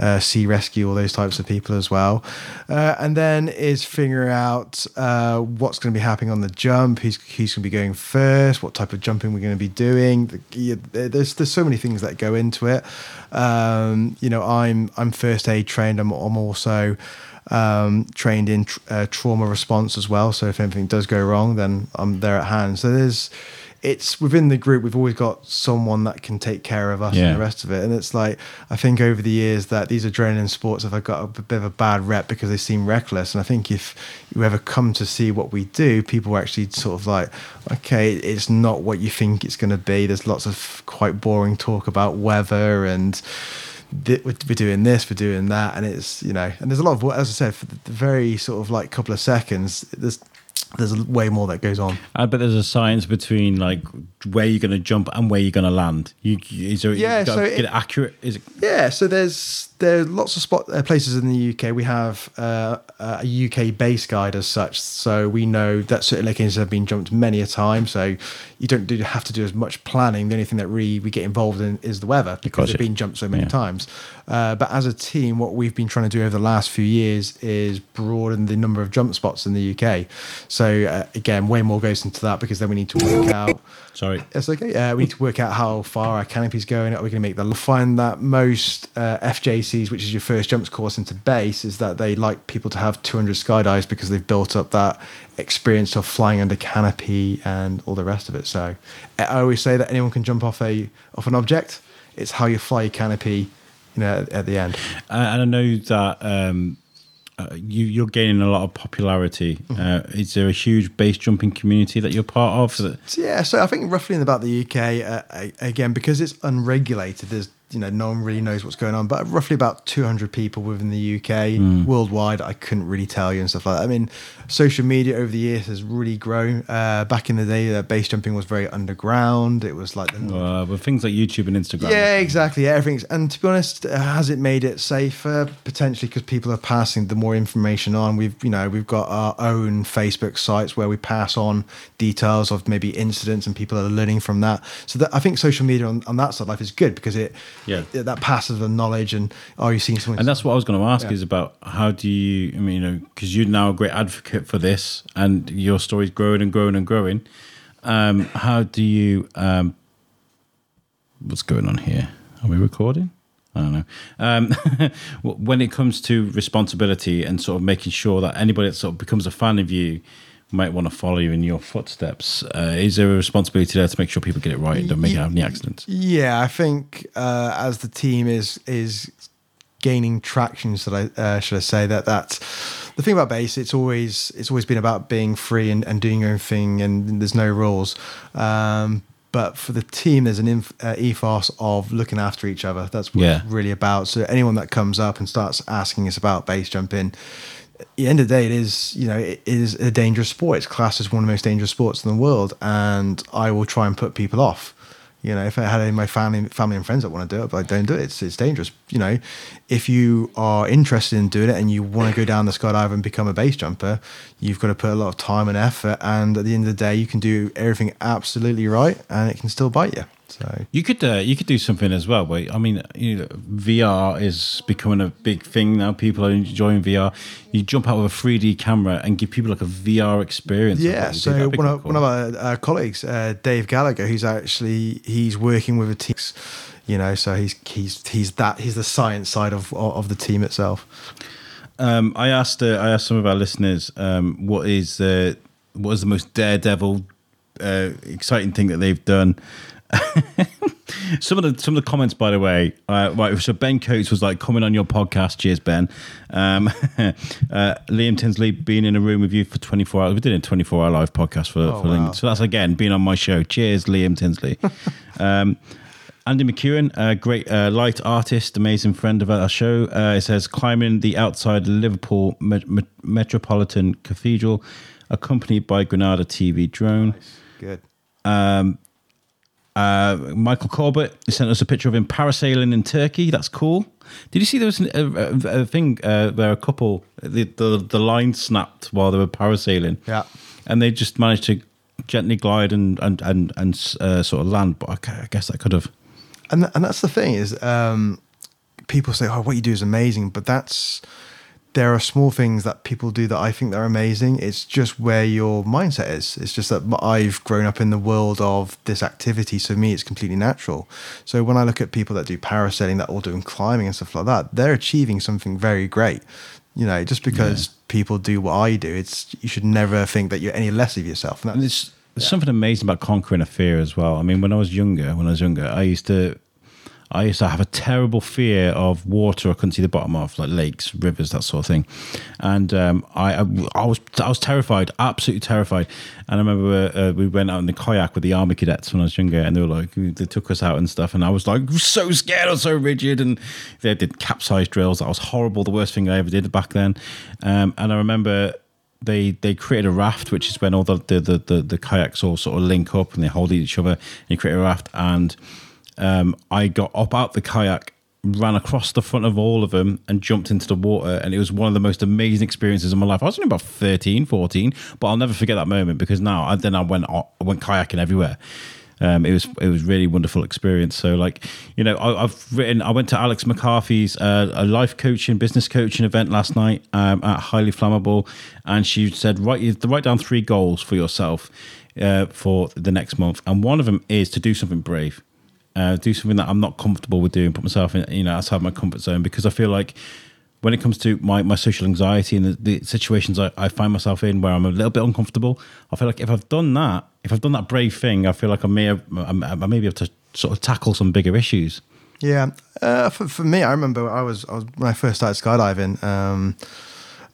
uh, sea rescue, all those types of people as well, uh, and then is figuring out uh, what's going to be happening on the jump, who's who's going to be going first, what type of jumping we're going to be doing. There's there's so many things that go into it. Um, you know, I'm I'm first aid trained. I'm I'm also um, trained in tr- uh, trauma response as well. So if anything does go wrong, then I'm there at hand. So there's, it's within the group. We've always got someone that can take care of us Yeah. and the rest of it. And it's like I think over the years that these adrenaline sports have got a bit of a bad rep because they seem reckless. And I think if you ever come to see what we do, people are actually sort of like, okay, it's not what you think it's going to be. There's lots of quite boring talk about weather and th- we're doing this, we're doing that, and it's you know, and there's a lot of what as I said, for the very sort of like couple of seconds, there's there's way more that goes on. I bet there's a science between like where you're going to jump and where you're going to land. You, is there, Yeah, so it accurate. Is it, Yeah, so there's there are lots of spot uh, places in the UK. We have uh, a UK base guide as such, so we know that certain locations have been jumped many a time. So you don't do, have to do as much planning. The only thing that really we get involved in is the weather because Gotcha. they've been jumped so many Yeah. times. Uh, but as a team, what we've been trying to do over the last few years is broaden the number of jump spots in the UK. So uh, again, way more goes into that because then we need to work out. sorry. It's okay. Uh, we need to work out how far our canopy's going. Are we going to make the find that most uh, FJC Which is your first jumps course into base, is that they like people to have 200 skydives because they've built up that experience of flying under canopy and all the rest of it. So I always say that anyone can jump off a off an object. It's how you fly your canopy, you know, at, at the end. And I know that um, uh, you, you're gaining a lot of popularity. Mm-hmm. Uh, is there a huge base jumping community that you're part of? So, yeah, so I think roughly in about the UK, uh, again, because it's unregulated, there's you know no one really knows what's going on, but roughly about 200 people within the UK, worldwide. I couldn't really tell you and stuff like that. I mean, social media over the years has really grown. Uh, back in the day, uh, base jumping was very underground. It was like the uh, with things like YouTube and Instagram. yeah, exactly. Everything's and to be honest, uh, has it made it safer potentially because people are passing the more information on. We've you know we've got our own Facebook sites where we pass on details of maybe incidents and people are learning from that. So that I think social media on, on that side of life is good because it Yeah. that passes the knowledge and are you seeing something? And that's what I was going to ask Yeah. is about how do you, I mean, you know, because you're now a great advocate for this and your story's growing and growing and growing. Um, how do you, um, what's going on here? Are we recording? I don't know. Um, when it comes to responsibility and sort of making sure that anybody that sort of becomes a fan of you might want to follow you in your footsteps, uh, is there a responsibility there to make sure people get it right and don't make Ye- any accidents? Yeah, I think uh, as the team is is gaining traction, should I uh, should I say that that's the thing about base. It's always it's always been about being free and, and doing your own thing, and there's no rules. Um, but for the team, there's an inf- uh, ethos of looking after each other. That's what Yeah. it's really about. So anyone that comes up and starts asking us about base jumping, the end of the day, it is you know it is a dangerous sport. It's classed as one of the most dangerous sports in the world, and I will try and put people off. You know, if I had any of my family, family and friends that want to do it, but I don't do it, it's, it's dangerous. You know, if you are interested in doing it and you want to go down the skydive and become a base jumper, you've got to put a lot of time and effort. And at the end of the day, you can do everything absolutely right, and it can still bite you. So You could uh, you could do something as well. Where I mean, you know, VR is becoming a big thing now. People are enjoying VR. You jump out with a 3D camera and give people like a VR experience. Yeah, what you do. so one of, cool. one of our uh, colleagues, uh, Dave Gallagher, who's actually he's working with a team, you know, so he's he's he's that he's the science side of of the team itself. Um, I asked uh, I asked some of our listeners um, what is uh, what is the most daredevil, uh, exciting thing that they've done. some of the some of the comments, by the way, uh, right. So Ben Coates was like, "Coming on your podcast, cheers, Ben." Um, uh, Liam Tinsley being in a room with you for twenty four hours. We did a twenty four hour live podcast for, Oh, for wow. So that's again being on my show. Cheers, Liam Tinsley. um, Andy McEwen, a great uh, light artist, amazing friend of our show. Uh, it says climbing the outside Liverpool Met- Met- Metropolitan Cathedral, accompanied by Granada TV drone. Good. Uh, Michael Corbett sent us a picture of him parasailing in Turkey. That's cool. Did you see there was a, a, a thing uh, where a couple the, the the line snapped while they were parasailing? Yeah. and they just managed to gently glide and and and, and uh, sort of land. But I guess that could have. And th- and that's the thing is um, people say oh what you do is amazing but that's there are small things that people do that I think they're amazing. It's just where your mindset is. It's just that I've grown up in the world of this activity. So me it's completely natural. So when I look at people that do parasailing that all doing climbing and stuff like that they're achieving something very great. You know just because people do what I do it's you should never think that you're any less of yourself. And And that's there's, there's something amazing about conquering a fear as well. I mean, when I was younger, when I was younger, I used to, I used to have a terrible fear of water. I couldn't see the bottom of, like lakes, rivers, that sort of thing. And um, I, I, I was, I was terrified, absolutely terrified. And I remember uh, we went out in the kayak with the army cadets when I was younger, and they were like, they took us out and stuff, and I was like so scared, I was so rigid, and they did capsize drills. That was horrible, the worst thing I ever did back then. Um, and I remember they they created a raft, which is when all the the, the, the the kayaks all sort of link up and they hold each other. And create a raft, and um, I got up out the kayak, ran across the front of all of them, and jumped into the water. And it was one of the most amazing experiences of my life. I was only about 13, 14, but I'll never forget that moment because now I, then I went I went kayaking everywhere. Um, it was it was really wonderful experience. So like you know I, I've written I went to Alex McCarthy's uh, a life coaching business coaching event last night um, at Highly Flammable, and she said write write down three goals for yourself uh, for the next month, and one of them is to do something brave. uh, do something that I'm not comfortable with doing, put myself in, you know, outside my comfort zone because I feel like when it comes to my, my social anxiety and the, the situations I, I find myself in where I'm a little bit uncomfortable, I feel like if I've done that, if I've done that brave thing, I feel like I may have, I, may be able to sort of tackle some bigger issues. Yeah, uh, for, for me, I remember I was, I was when I first started skydiving. Um,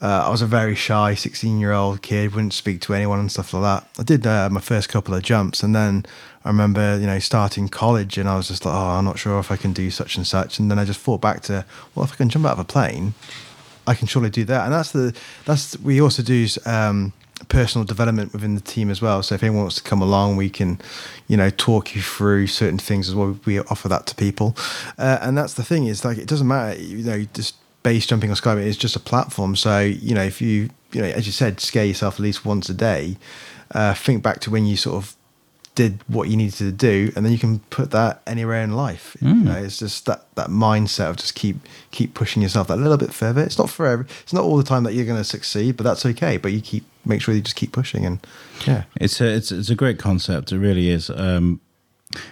uh, I was a very shy 16 year old kid, wouldn't speak to anyone and stuff like that. I did uh, my first couple of jumps, and then I remember, you know, starting college, and I was just like, oh, I'm not sure if I can do such and such. And then I just thought back to, well, if I can jump out of a plane, I can surely do that. And that's the that's we also do um, personal development within the team as well. So if anyone wants to come along, we can, you know, talk you through certain things as well. We offer that to people, uh, and that's the thing is like it doesn't matter, you know, just base jumping or skydiving is just a platform. So you know, if you you know, as you said, scare yourself at least once a day. Uh, think back to when you sort of did what you needed to do, and then you can put that anywhere in life. Mm. You know, it's just that that mindset of just keep keep pushing yourself that little bit further. It's not forever. It's not all the time that you're going to succeed, but that's okay. But you keep make sure you just keep pushing, and yeah, it's a it's it's a great concept. It really is. Um,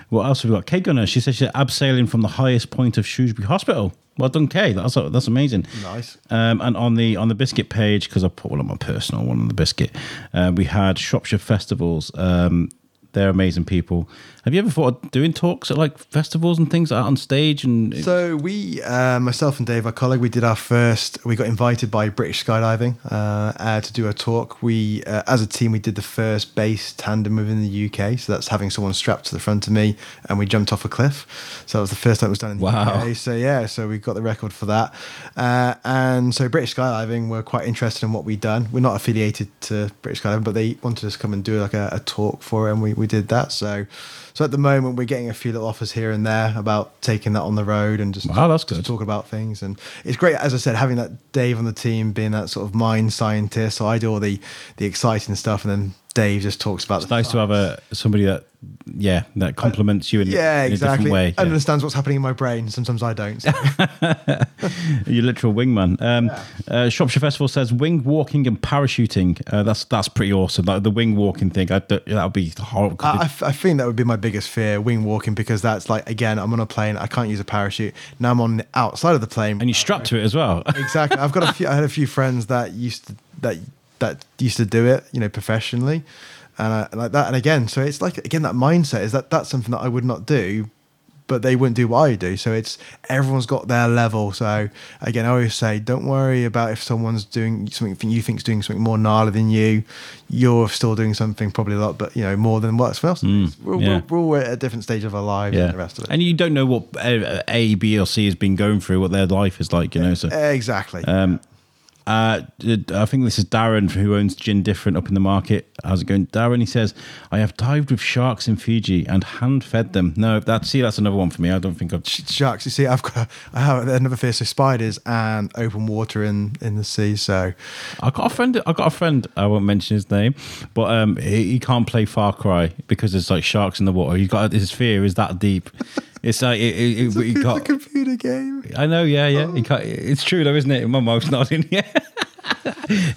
what else have we got? Kate Gunner. She says she's abseiling from the highest point of Shrewsbury Hospital. Well done, Kay. That's that's amazing. Nice. Um, and on the on the biscuit page, because I put one on my personal one on the biscuit, uh, we had Shropshire festivals. Um, they're amazing people. Have you ever thought of doing talks at like festivals and things out on stage? And so we, uh, myself and Dave, our colleague, we did our first. We got invited by British Skydiving uh, uh, to do a talk. We, uh, as a team, we did the first base tandem within the UK. So that's having someone strapped to the front of me, and we jumped off a cliff. So that was the first time it was done in the wow. UK. So yeah, so we got the record for that. Uh, and so British Skydiving were quite interested in what we'd done. We're not affiliated to British Skydiving, but they wanted us to come and do like a, a talk for it, and we, we did that. So so at the moment, we're getting a few little offers here and there about taking that on the road and just, wow, that's good. talk about things. And it's great, as I said, having that Dave on the team being that sort of mind scientist. So I do all the the exciting stuff, and then Dave just talks about. It's nice to have a somebody that yeah that compliments you in, yeah, in exactly. a different way. Yeah. understands what's happening in my brain. Sometimes I don't. So. You're literal wingman. Um, yeah. uh, Shropshire Festival says wing walking and parachuting. Uh, that's that's pretty awesome. Like the wing walking thing, I, that would be horrible. I, I, think that would be my biggest fear, wing walking, because that's like again, I'm on a plane, I can't use a parachute. Now I'm on the outside of the plane, and you're strapped to it as well. exactly. I've got a few. I had a few friends that used to that that used to do it, you know, professionally, and I, like that. And again, so it's like again that mindset is that that's something that I would not do, but they wouldn't do what I do. So it's everyone's got their level. So again, I always say, don't worry about if someone's doing something you think's doing something more gnarly than you. You're still doing something probably a lot, but you know more than what else mm, we're, yeah. we're, we're, all at a different stage of our lives yeah. and the rest of it. And you don't know what A, B, or C has been going through, what their life is like. You know, so exactly. Um, uh, I think this is Darren who owns Gin Different up in the market. How's it going, Darren? He says, "I have dived with sharks in Fiji and hand fed them." No, that see, that's another one for me. I don't think I've sharks. You see, I've got I have another fear so spiders and open water in in the sea. So I got a friend. I got a friend. I won't mention his name, but um, he, he can't play Far Cry because there's like sharks in the water. He's got his fear is that deep. It's like it, it, it, it's, a, got, a computer game. I know, yeah, yeah. Oh. it's true though, isn't it? My mouth's nodding. Yeah.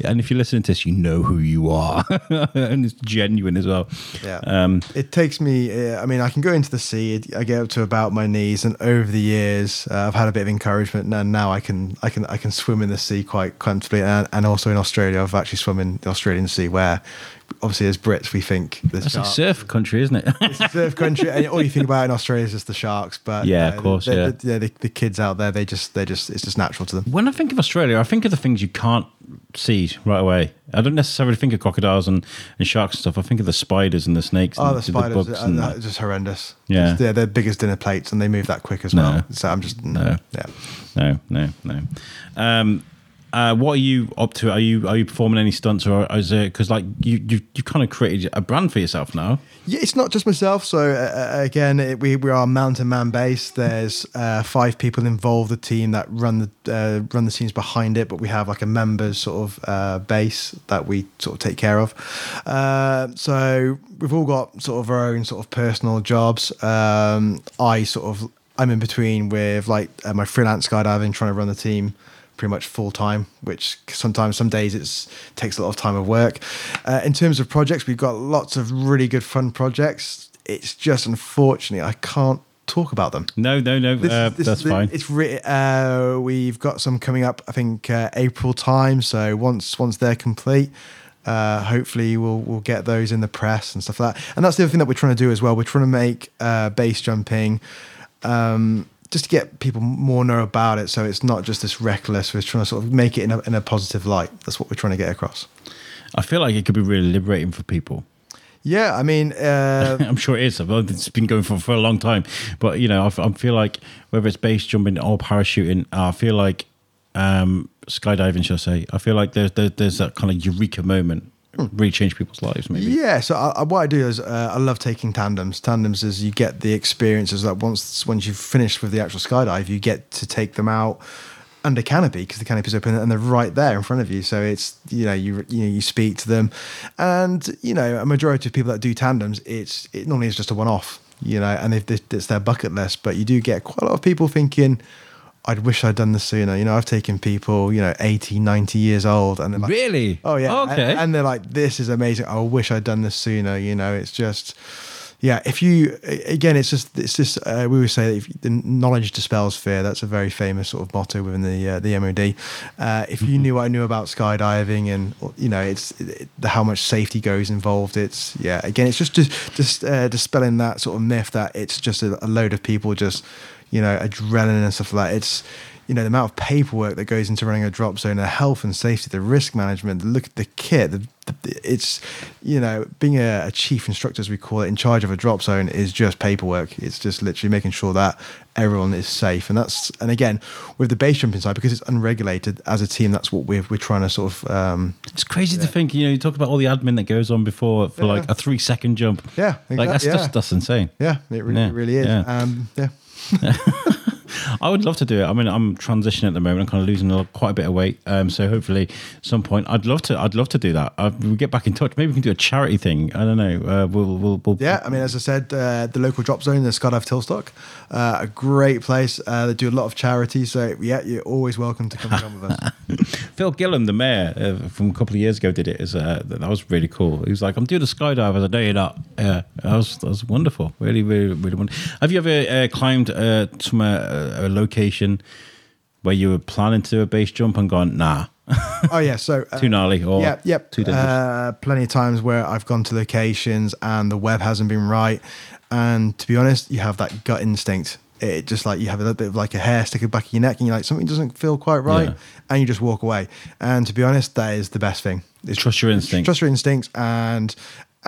and if you're listening to this, you know who you are, and it's genuine as well. Yeah. Um, it takes me. Uh, I mean, I can go into the sea. I get up to about my knees, and over the years, uh, I've had a bit of encouragement, and now I can, I can, I can swim in the sea quite comfortably. And, and also in Australia, I've actually swum in the Australian Sea, where obviously as Brits we think the That's a surf country, isn't it? it's a surf country, and all you think about in Australia is just the sharks. But yeah, uh, of course, the, yeah. The, the, kids out there, they just they just it's just natural to them. When I think of Australia, I think of the things you can't see right away. I don't necessarily think of crocodiles and, and sharks and stuff. I think of the spiders and the snakes. Oh, and the spiders the are and, uh, just horrendous. Yeah, just, yeah, they're biggest dinner plates, and they move that quick as no. well. So I'm just no, yeah, no, no, no. Um, uh, what are you up to? Are you are you performing any stunts, or is it because like you you you kind of created a brand for yourself now? Yeah, it's not just myself. So uh, uh, again, it, we we are Mountain Man Base. There's uh, five people involved, the team that run the uh, run the scenes behind it, but we have like a members sort of uh, base that we sort of take care of. so we've all got sort of our own sort of personal jobs. Um, I sort of I'm in between with like my freelance skydiving, trying to run the team pretty much full time, which sometimes some days it takes a lot of time of work. Uh, in terms of projects, we've got lots of really good fun projects. It's just unfortunately I can't talk about them. No, no, no. This- uh, this- that's this- fine. It's re- uh, we've got some coming up. I think uh, April time. So once once they're complete, uh, hopefully we'll we'll get those in the press and stuff like that. And that's the other thing that we're trying to do as well. We're trying to make uh, base jumping. Um, just to get people more know about it, so it's not just this reckless. We're trying to sort of make it in a, in a positive light. That's what we're trying to get across. I feel like it could be really liberating for people. Yeah, I mean, uh, I'm sure it is. It's been going for, for a long time. But, you know, I feel like whether it's base jumping or parachuting, I feel like um, skydiving, shall I say, I feel like there's, there, there's that kind of eureka moment, really change people's lives, maybe. Yeah, so I, what I do is uh, I love taking tandems. Tandems is you get the experiences that once once you've finished with the actual skydive, you get to take them out under canopy because the canopy's open and they're right there in front of you. So it's you know you you know you speak to them, and you know a majority of people that do tandems, it's it normally is just a one off. You know, and if it's their bucket list, but you do get quite a lot of people thinking. I'd wish I'd done this sooner. You know, I've taken people, you know, 80, 90 years old and they're like, Really? Oh yeah. Okay. And, and they're like, this is amazing. I wish I'd done this sooner. You know, it's just, yeah. If you again, it's just, it's just. Uh, we would say that if the knowledge dispels fear. That's a very famous sort of motto within the uh, the MOD. Uh, if you knew what I knew about skydiving and you know, it's it, how much safety goes involved. It's yeah. Again, it's just just just uh, dispelling that sort of myth that it's just a, a load of people just you know, adrenaline and stuff like that. It's, you know, the amount of paperwork that goes into running a drop zone, the health and safety, the risk management, the look at the kit, the, the, it's, you know, being a, a, chief instructor, as we call it, in charge of a drop zone is just paperwork. It's just literally making sure that everyone is safe. And that's, and again, with the base jumping side, because it's unregulated as a team, that's what we're, we're trying to sort of, um, It's crazy to think, you know, you talk about all the admin that goes on before for Yeah. like a three second jump. Yeah, Like that's yeah. just, that's insane. yeah, it really, Yeah, it really is. yeah. Um, yeah. I would love to do it. I mean, I'm transitioning at the moment. I'm kind of losing a, quite a bit of weight. Um, so hopefully, some point, I'd love to. I'd love to do that. We'll get back in touch. Maybe we can do a charity thing. I don't know. Uh, we'll, we'll, we'll. Yeah, I mean, as I said, uh, the local drop zone, the Skydive Tilstock, uh, a great place. Uh, they do a lot of charity, so yeah, you're always welcome to come and come with us. Phil Gillam, the mayor uh, from a couple of years ago, did it. As uh, that was really cool. He was like, "I'm doing a skydive." I said, "No, you're not." Yeah, that was that was wonderful. Really, really, really wonderful. Have you ever uh, climbed uh, from a, location where you were planning to do a base jump and gone, "Nah, Oh yeah, so uh, too gnarly," or yeah, yep. too dangerous? Uh, plenty of times where I've gone to locations and the web hasn't been right, and to be honest, you have that gut instinct. It just like you have a little bit of like a hair sticking back of your neck, and you're like something doesn't feel quite right, Yeah. and you just walk away. And to be honest, that is the best thing. It's Trust your instinct. Trust your instincts, and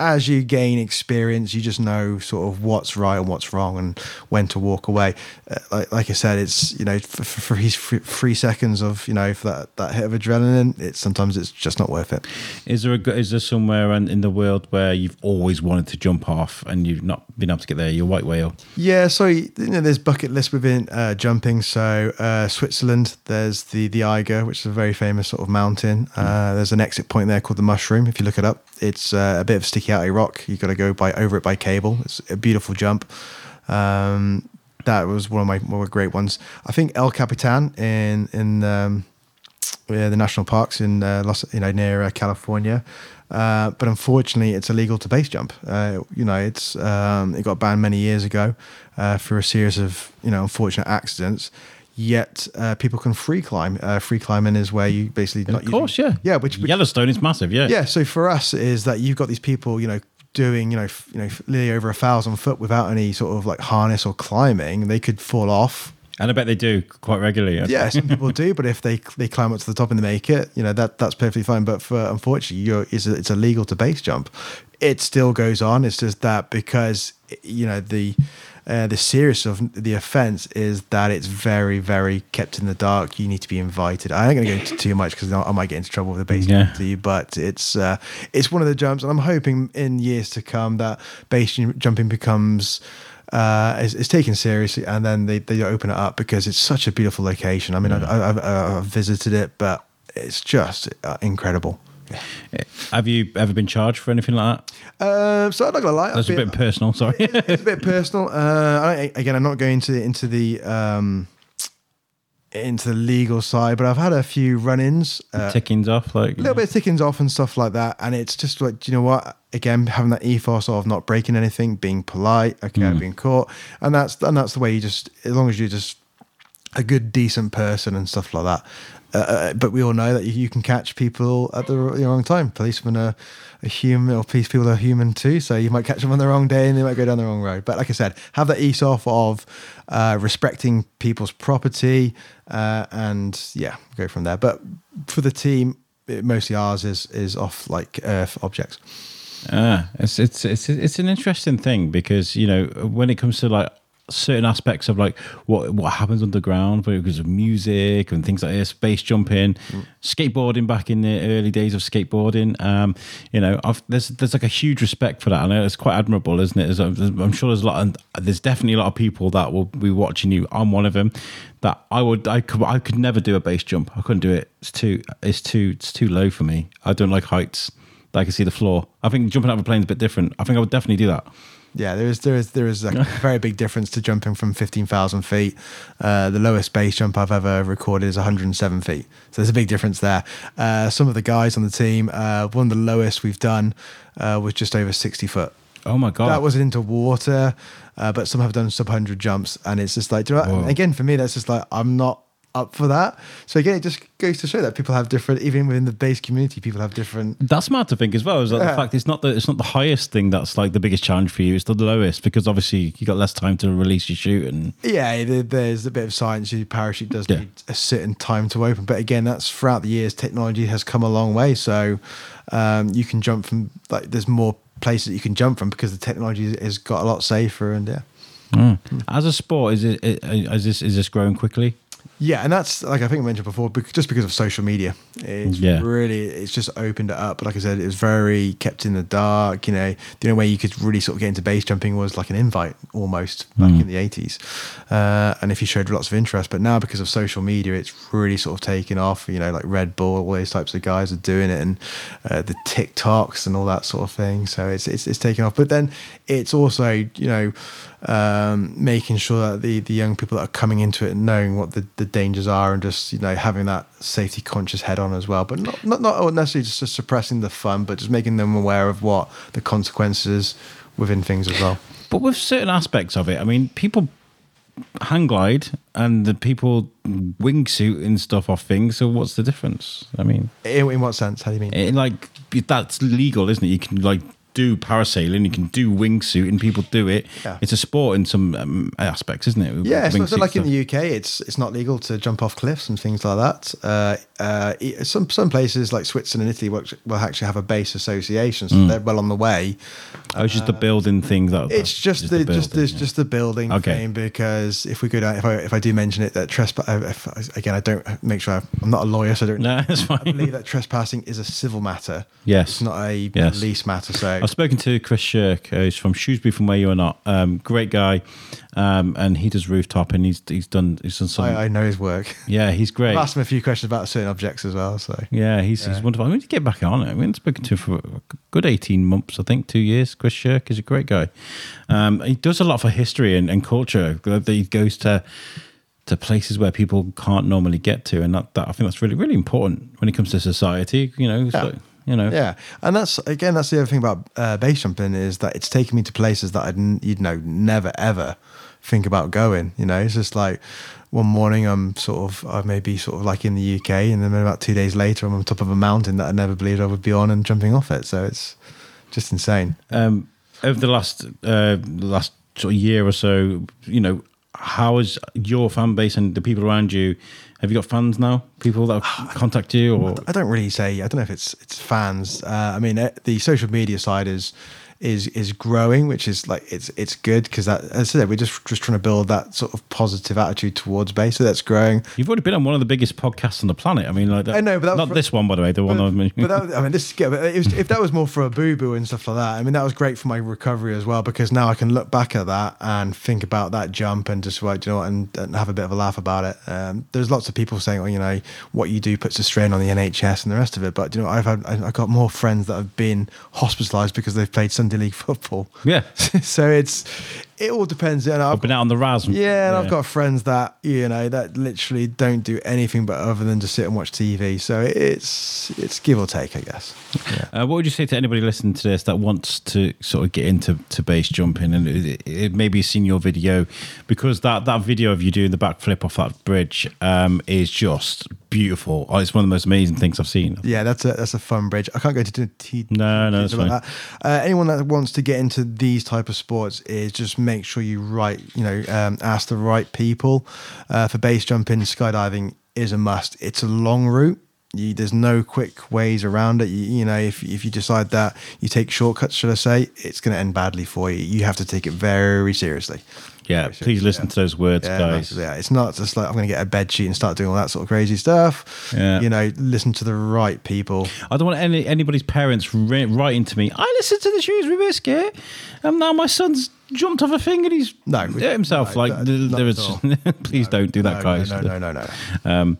as you gain experience, you just know sort of what's right and what's wrong, and when to walk away. Uh, like, like I said, it's you know for, for, three, seconds of you know for that, that hit of adrenaline, it's sometimes it's just not worth it. Is there a, is there somewhere in, in the world where you've always wanted to jump off and you've not been able to get there? Your white whale. Yeah, so you know, there's bucket lists within uh, jumping. So uh, Switzerland, there's the the Eiger, which is a very famous sort of mountain. Uh, there's an exit point there called the Mushroom. If you look it up, it's uh, a bit of sticky outy rock. you've got to go by over it by cable. It's a beautiful jump. Um, that was one of my of my great ones. I think El Capitan in in um, yeah, the national parks in uh, Los, you know, near uh, California. Uh, but unfortunately, it's illegal to base jump. Uh, you know, it's um, it got banned many years ago uh, for a series of you know unfortunate accidents. Yet uh, people can free climb. Uh, free climbing is where you basically not of course, using- yeah. yeah. Which, which Yellowstone is massive. Yeah. yeah. So for us is that you've got these people, you know, doing you know f- you know nearly over a thousand foot without any sort of like harness or climbing. They could fall off And I bet they do quite regularly. yeah, some people do, but if they they climb up to the top and they make it, you know that that's perfectly fine. But for unfortunately, you're it's, it's illegal to base jump. It still goes on. It's just that because you know the uh, the serious of the offence is that it's very very kept in the dark. You need to be invited. I ain't going to go into too much because I might get into trouble with the base Yeah. But it's uh, it's one of the jumps, and I'm hoping in years to come that base jumping becomes uh, is, is taken seriously, and then they, they open it up because it's such a beautiful location. I mean, I've, I've, I've visited it, but it's just uh, incredible. Have you ever been charged for anything like that? Uh, so I'm not gonna lie, That's a been- bit personal. Sorry. it's a bit personal. Uh, I, again, I'm not going into into the um, into the legal side, but I've had a few run-ins. Uh, Tickings off, like a little bit of tickings off and stuff like that. And it's just like, do you know what? Again, having that ethos of not breaking anything, being polite. Okay, I've been caught, and that's and that's the way you just, as long as you're just a good, decent person and stuff like that. Uh, Uh, but we all know that you, can catch people at the, wrong time. Policemen are, are human, or police people are human too. So you might catch them on the wrong day and they might go down the wrong road. But like I said, have that ethos of uh, respecting people's property uh, and yeah, go from there. But for the team, it, mostly ours is is off like Earth objects. Ah, it's it's it's it's an interesting thing because you know when it comes to like certain aspects of like what what happens underground because of music and things like this, base jumping, skateboarding back in the early days of skateboarding. Um, you know, I've, there's there's like a huge respect for that, and it's quite admirable, isn't it? There's, I'm sure there's a lot, and there's definitely a lot of people that will be watching you. I'm one of them. That I would, I could, I could never do a base jump. I couldn't do it. It's too, it's too, it's too low for me. I don't like heights. I can see the floor. I think jumping out of a plane is a bit different. I think I would definitely do that. Yeah, there is there is there is a very big difference to jumping from fifteen thousand feet. Uh, the lowest base jump I've ever recorded is one hundred and seven feet. So there's a big difference there. Uh, some of the guys on the team, uh, one of the lowest we've done uh, was just over sixty foot. Oh my god! That was into water, uh, but some have done sub hundred jumps, and it's just like do you know what? Whoa. again for me that's just like I'm not up for that. So again, it just goes to show that people have different, even within the base community, people have different. That's smart to think as well. Is that Yeah. the fact it's not the it's not the highest thing that's like the biggest challenge for you. It's the lowest because obviously you got less time to release your chute and Yeah, there's a bit of science. Your parachute does Yeah. need a certain time to open, but again, that's throughout the years. Technology has come a long way, so um, you can jump from like there's more places that you can jump from because the technology has got a lot safer and yeah. as a sport is it, it is this is this growing quickly? Yeah, and that's like I think I mentioned before, just because of social media, it's Yeah. really it's just opened it up. But like I said, it was very kept in the dark. You know, the only way you could really sort of get into base jumping was like an invite almost back in the eighties, uh, and if you showed lots of interest. But now because of social media, it's really sort of taken off. You know, like Red Bull, all those types of guys are doing it, and uh, the TikToks and all that sort of thing. So it's it's it's taken off. But then it's also you know um, making sure that the the young people that are coming into it and knowing what the, the dangers are and just you know having that safety conscious head on as well but not not, not necessarily just suppressing the fun but just making them aware of what the consequences within things as well But with certain aspects of it, I mean, people hang glide and the people wingsuit and stuff off things. So what's the difference? I mean, in, in what sense how do you mean it, like that's legal, isn't it? You can like do parasailing, you can do wingsuit, and people do it. Yeah. It's a sport in some um, aspects, isn't it? Yeah, it's not, so Wingsuit like in the UK, it's it's not legal to jump off cliffs and things like that. Uh, uh, some some places like Switzerland and Italy will, will actually have a base association, so they're well on the way. Oh, it's just the building thing that. It's just the, just building, this just the building Okay. thing because if we go down if I if I do mention it that trespass if, again I don't make sure i I'm not a lawyer so I don't No, I believe that trespassing is a civil matter. Yes. it's not a Yes. police matter. So I've spoken to Chris Shirk. Uh, he's from Shrewsbury, from where you are not. Um, great guy, um, and he does rooftop, and he's he's done he's done some. I, I know his work. yeah, he's great. I've asked him a few questions about certain objects as well. So Yeah, he's he's wonderful. I mean, to get back on it. I mean, spoken to him for a good eighteen months, I think, two years. Chris Shirk is a great guy. Um, he does a lot for history and, and culture. That He goes to to places where people can't normally get to, and that, that I think that's really really important when it comes to society. You know, Yeah. like, you know, Yeah, and that's again that's the other thing about uh, base jumping is that it's taken me to places that I'd you'd know never ever think about going. You know, it's just like one morning I'm sort of I may be sort of like in the UK, and then about two days later I'm on top of a mountain that I never believed I would be on and jumping off it. So it's just insane. um, over the last uh, last sort of year or so, you know, how is your fan base and the people around you? Have you got fans now? People that contact you, or I don't really say. I don't know if it's it's fans. Uh, I mean, eh, the social media side is is is growing, which is like it's it's good because that as I said, we're just just trying to build that sort of positive attitude towards base. So that's growing. you've already been on one of the biggest podcasts on the planet. I mean, like that, I know, but that not for- this one, by the way. The one I was mentioning. But that, I mean, this yeah, but it was, if that was more for a boo boo and stuff like that, I mean, that was great for my recovery as well because now I can look back at that and think about that jump and just like you know and, and have a bit of a laugh about it. Um, there's lots of people saying, oh, you know, what you do puts a strain on the NHS and the rest of it. But you know, I've had I- I've got more friends that have been hospitalised because they've played Sunday league football. yeah, so it's it all depends. And I've I've been out on the Raz. Yeah, and I've got friends that you know that literally don't do anything but other than just sit and watch TV. So it's it's give or take, I guess. Yeah. Uh, what would you say to anybody listening to this that wants to sort of get into to base jumping and it, it maybe seen your video because that that video of you doing the backflip off that bridge um, is just beautiful. Oh, It's one of the most amazing things I've seen. Yeah, that's a that's a fun bridge. I can't go into t- No, no, that's about that. Uh, anyone that wants to get into these type of sports is just make sure you write, you know, um, ask the right people. Uh, for base jumping, skydiving is a must. It's a long route. You, there's no quick ways around it. You, you know, if if you decide that you take shortcuts, should I say, it's going to end badly for you. You have to take it very seriously. Yeah, please listen yeah. to those words, Yeah, guys. yeah, it's not just like I'm going to get a bed sheet and start doing all that sort of crazy stuff. Yeah. You know, listen to the right people. I don't want any anybody's parents ri- writing to me. I listened to the Shoes Shrewsbury Biscuit, and now my son's jumped off a thing and he's No, hurt himself. no, like no, there at please don't do that, guys. No, no, no, no, no. Um,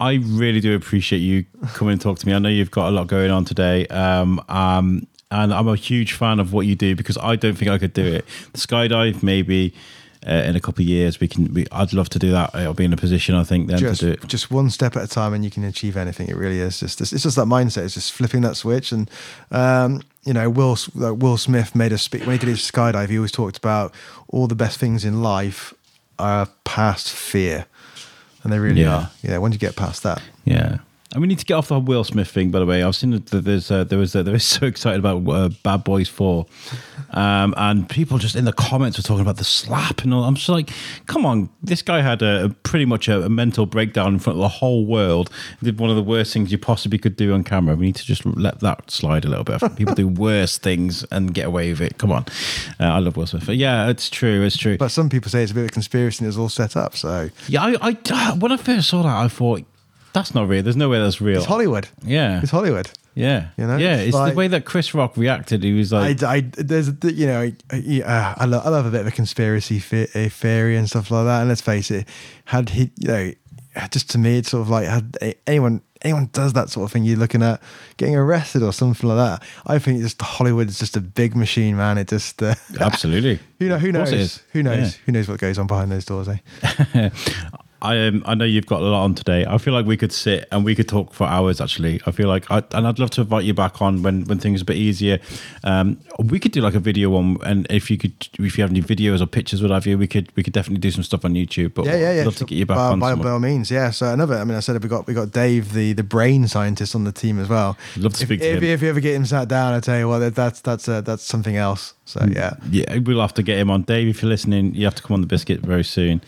I really do appreciate you coming and talk to me. I know you've got a lot going on today. Um, um, and I'm a huge fan of what you do because I don't think I could do it. The skydive, maybe uh, in a couple of years, we can. We, I'd love to do that. I'll be in a position, I think, then Just, to do it. just one step at a time, and you can achieve anything. It really is. Just, it's just that mindset. It's just flipping that switch. And um, you know, Will like Will Smith made a speak when he did his skydive. He always talked about all the best things in life are past fear, and they really Yeah. are. Yeah, once you get past that, Yeah. And we need to get off the Will Smith thing, by the way. I've seen that there's uh, there was uh, they were so excited about uh, Bad Boys Four, um, and people just in the comments were talking about the slap and all. I'm just like, come on, this guy had a, a pretty much a, a mental breakdown in front of the whole world. He did one of the worst things you possibly could do on camera. We need to just let that slide a little bit. People do worse things and get away with it. Come on, uh, I love Will Smith. But yeah, it's true. It's true. but some people say it's a bit of a conspiracy and it was all set up. So yeah, I, I when I first saw that, I thought that's not real. There's no way that's real. it's Hollywood. Yeah. It's Hollywood. Yeah, You know, yeah. it's It's like- the way that Chris Rock reacted. He was like, I, I, there's, you know, I, uh, I, love, I love a bit of a conspiracy the- a theory and stuff like that. And let's face it, had he, you know, just to me, it's sort of like had a- anyone, anyone does that sort of thing, you're looking at getting arrested or something like that. I think just Hollywood is just a big machine, man. It just, uh, absolutely. who know, who Of course knows, it is. who knows, Yeah. who knows what goes on behind those doors, eh? I um, I know you've got a lot on today. I feel like we could sit and we could talk for hours. Actually, I feel like, I, and I'd love to invite you back on when when things are a bit easier. Um, we could do like a video on, and if you could, if you have any videos or pictures, what have you, we could we could definitely do some stuff on YouTube. But Yeah, yeah, yeah. I'd love to get you back by, on. by, by all means, yeah. So another, I mean, I said we got we got Dave, the the brain scientist, on the team as well. Love to if, speak to if, him. if you ever get him sat down, I tell you what, that's that's uh, that's something else. So Mm. yeah, Yeah, we'll have to get him on. Dave, if you're listening, you have to come on the biscuit very soon.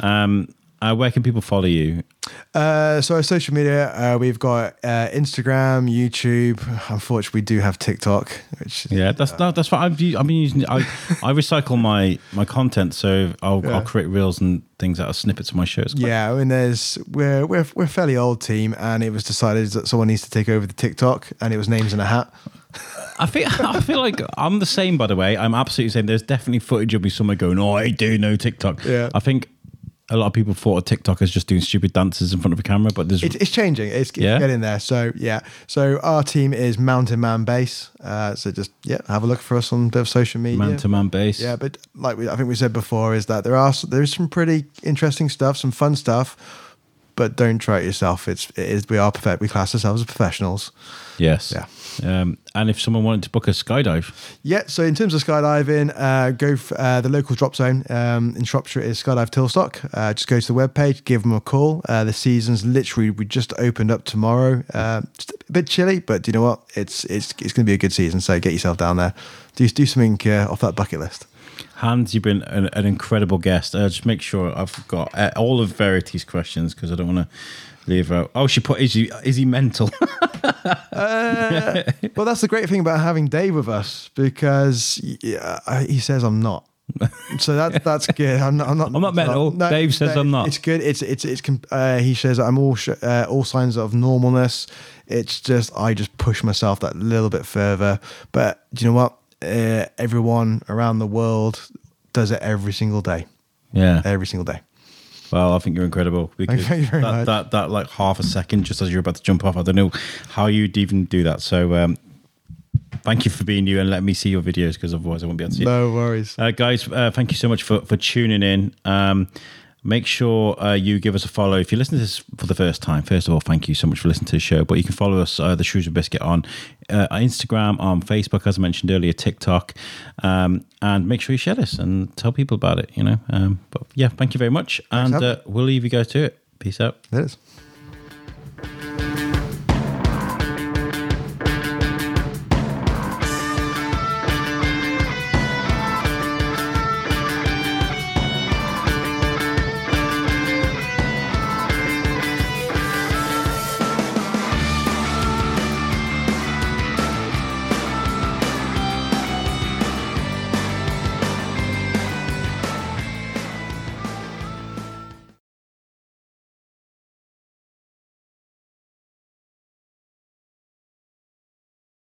Um, uh, where can people follow you? Uh, so our social media, uh, we've got uh, Instagram, YouTube. Unfortunately, we do have TikTok, which Yeah, that's that, that's what I've. I've been using. I I recycle my my content, so I'll Yeah. I'll create reels and things that are snippets of my shows. yeah. I mean, there's we're we're we're a fairly old team, and it was decided that someone needs to take over the TikTok, and it was names in a hat. I feel I feel like I'm the same. By the way, I'm absolutely the same. There's definitely footage of me somewhere going, "Oh, I do know TikTok." Yeah. I think a lot of people thought of TikTok as just doing stupid dances in front of a camera, but there's It's, it's changing. It's, it's Yeah? getting there. So yeah. So our team is Mountain Man Base. Uh, so just yeah, have a look for us on of social media. Mountain Man Base. Yeah, but like we, I think we said before, is that there are there is some pretty interesting stuff, some fun stuff, but don't try it yourself. It's it is we are perfect. We class ourselves as professionals. Yes. Yeah. Um, and if someone wanted to book a skydive, Yeah. So in terms of skydiving, uh, go f- uh, the local drop zone um, in Shropshire is Skydive Tilstock. Uh, just go to the webpage, give them a call. Uh, the season's literally we just opened up tomorrow. Uh, just a bit chilly, but do you know what? It's it's it's going to be a good season. So get yourself down there. Do do something uh, off that bucket list. Hans, you've been an, an incredible guest. Uh, just make sure I've got uh, all of Verity's questions because I don't want to leave out. Oh, she put, is he, is he mental? Uh, well, that's the great thing about having Dave with us because yeah, he says I'm not. So that that's good. I'm not. I'm not, I'm not mental. Dave says I'm not. It's good. It's it's it's. Uh, he says I'm all sh- uh, all signs of normalness. It's just I just push myself that little bit further. But do you know what? Uh, everyone around the world does it every single day. yeah. Every single day. Well, I think you're incredible because Thank you very that, much. that that like half a second just as you're about to jump off, I don't know how you'd even do that. So um, thank you for being you and let me see your videos because otherwise I won't be able to see. No worries. Uh, guys, uh, thank you so much for, for tuning in. Um, make sure uh, you give us a follow. If you listen to this for the first time, first of all, thank you so much for listening to the show. But you can follow us, uh, the Shrewsbury Biscuit, on uh, Instagram, on Facebook, as I mentioned earlier, TikTok. Um, and make sure you share this and tell people about it, you know. Um, but yeah, thank you very much. and uh, we'll leave you guys to it. Peace out. It is.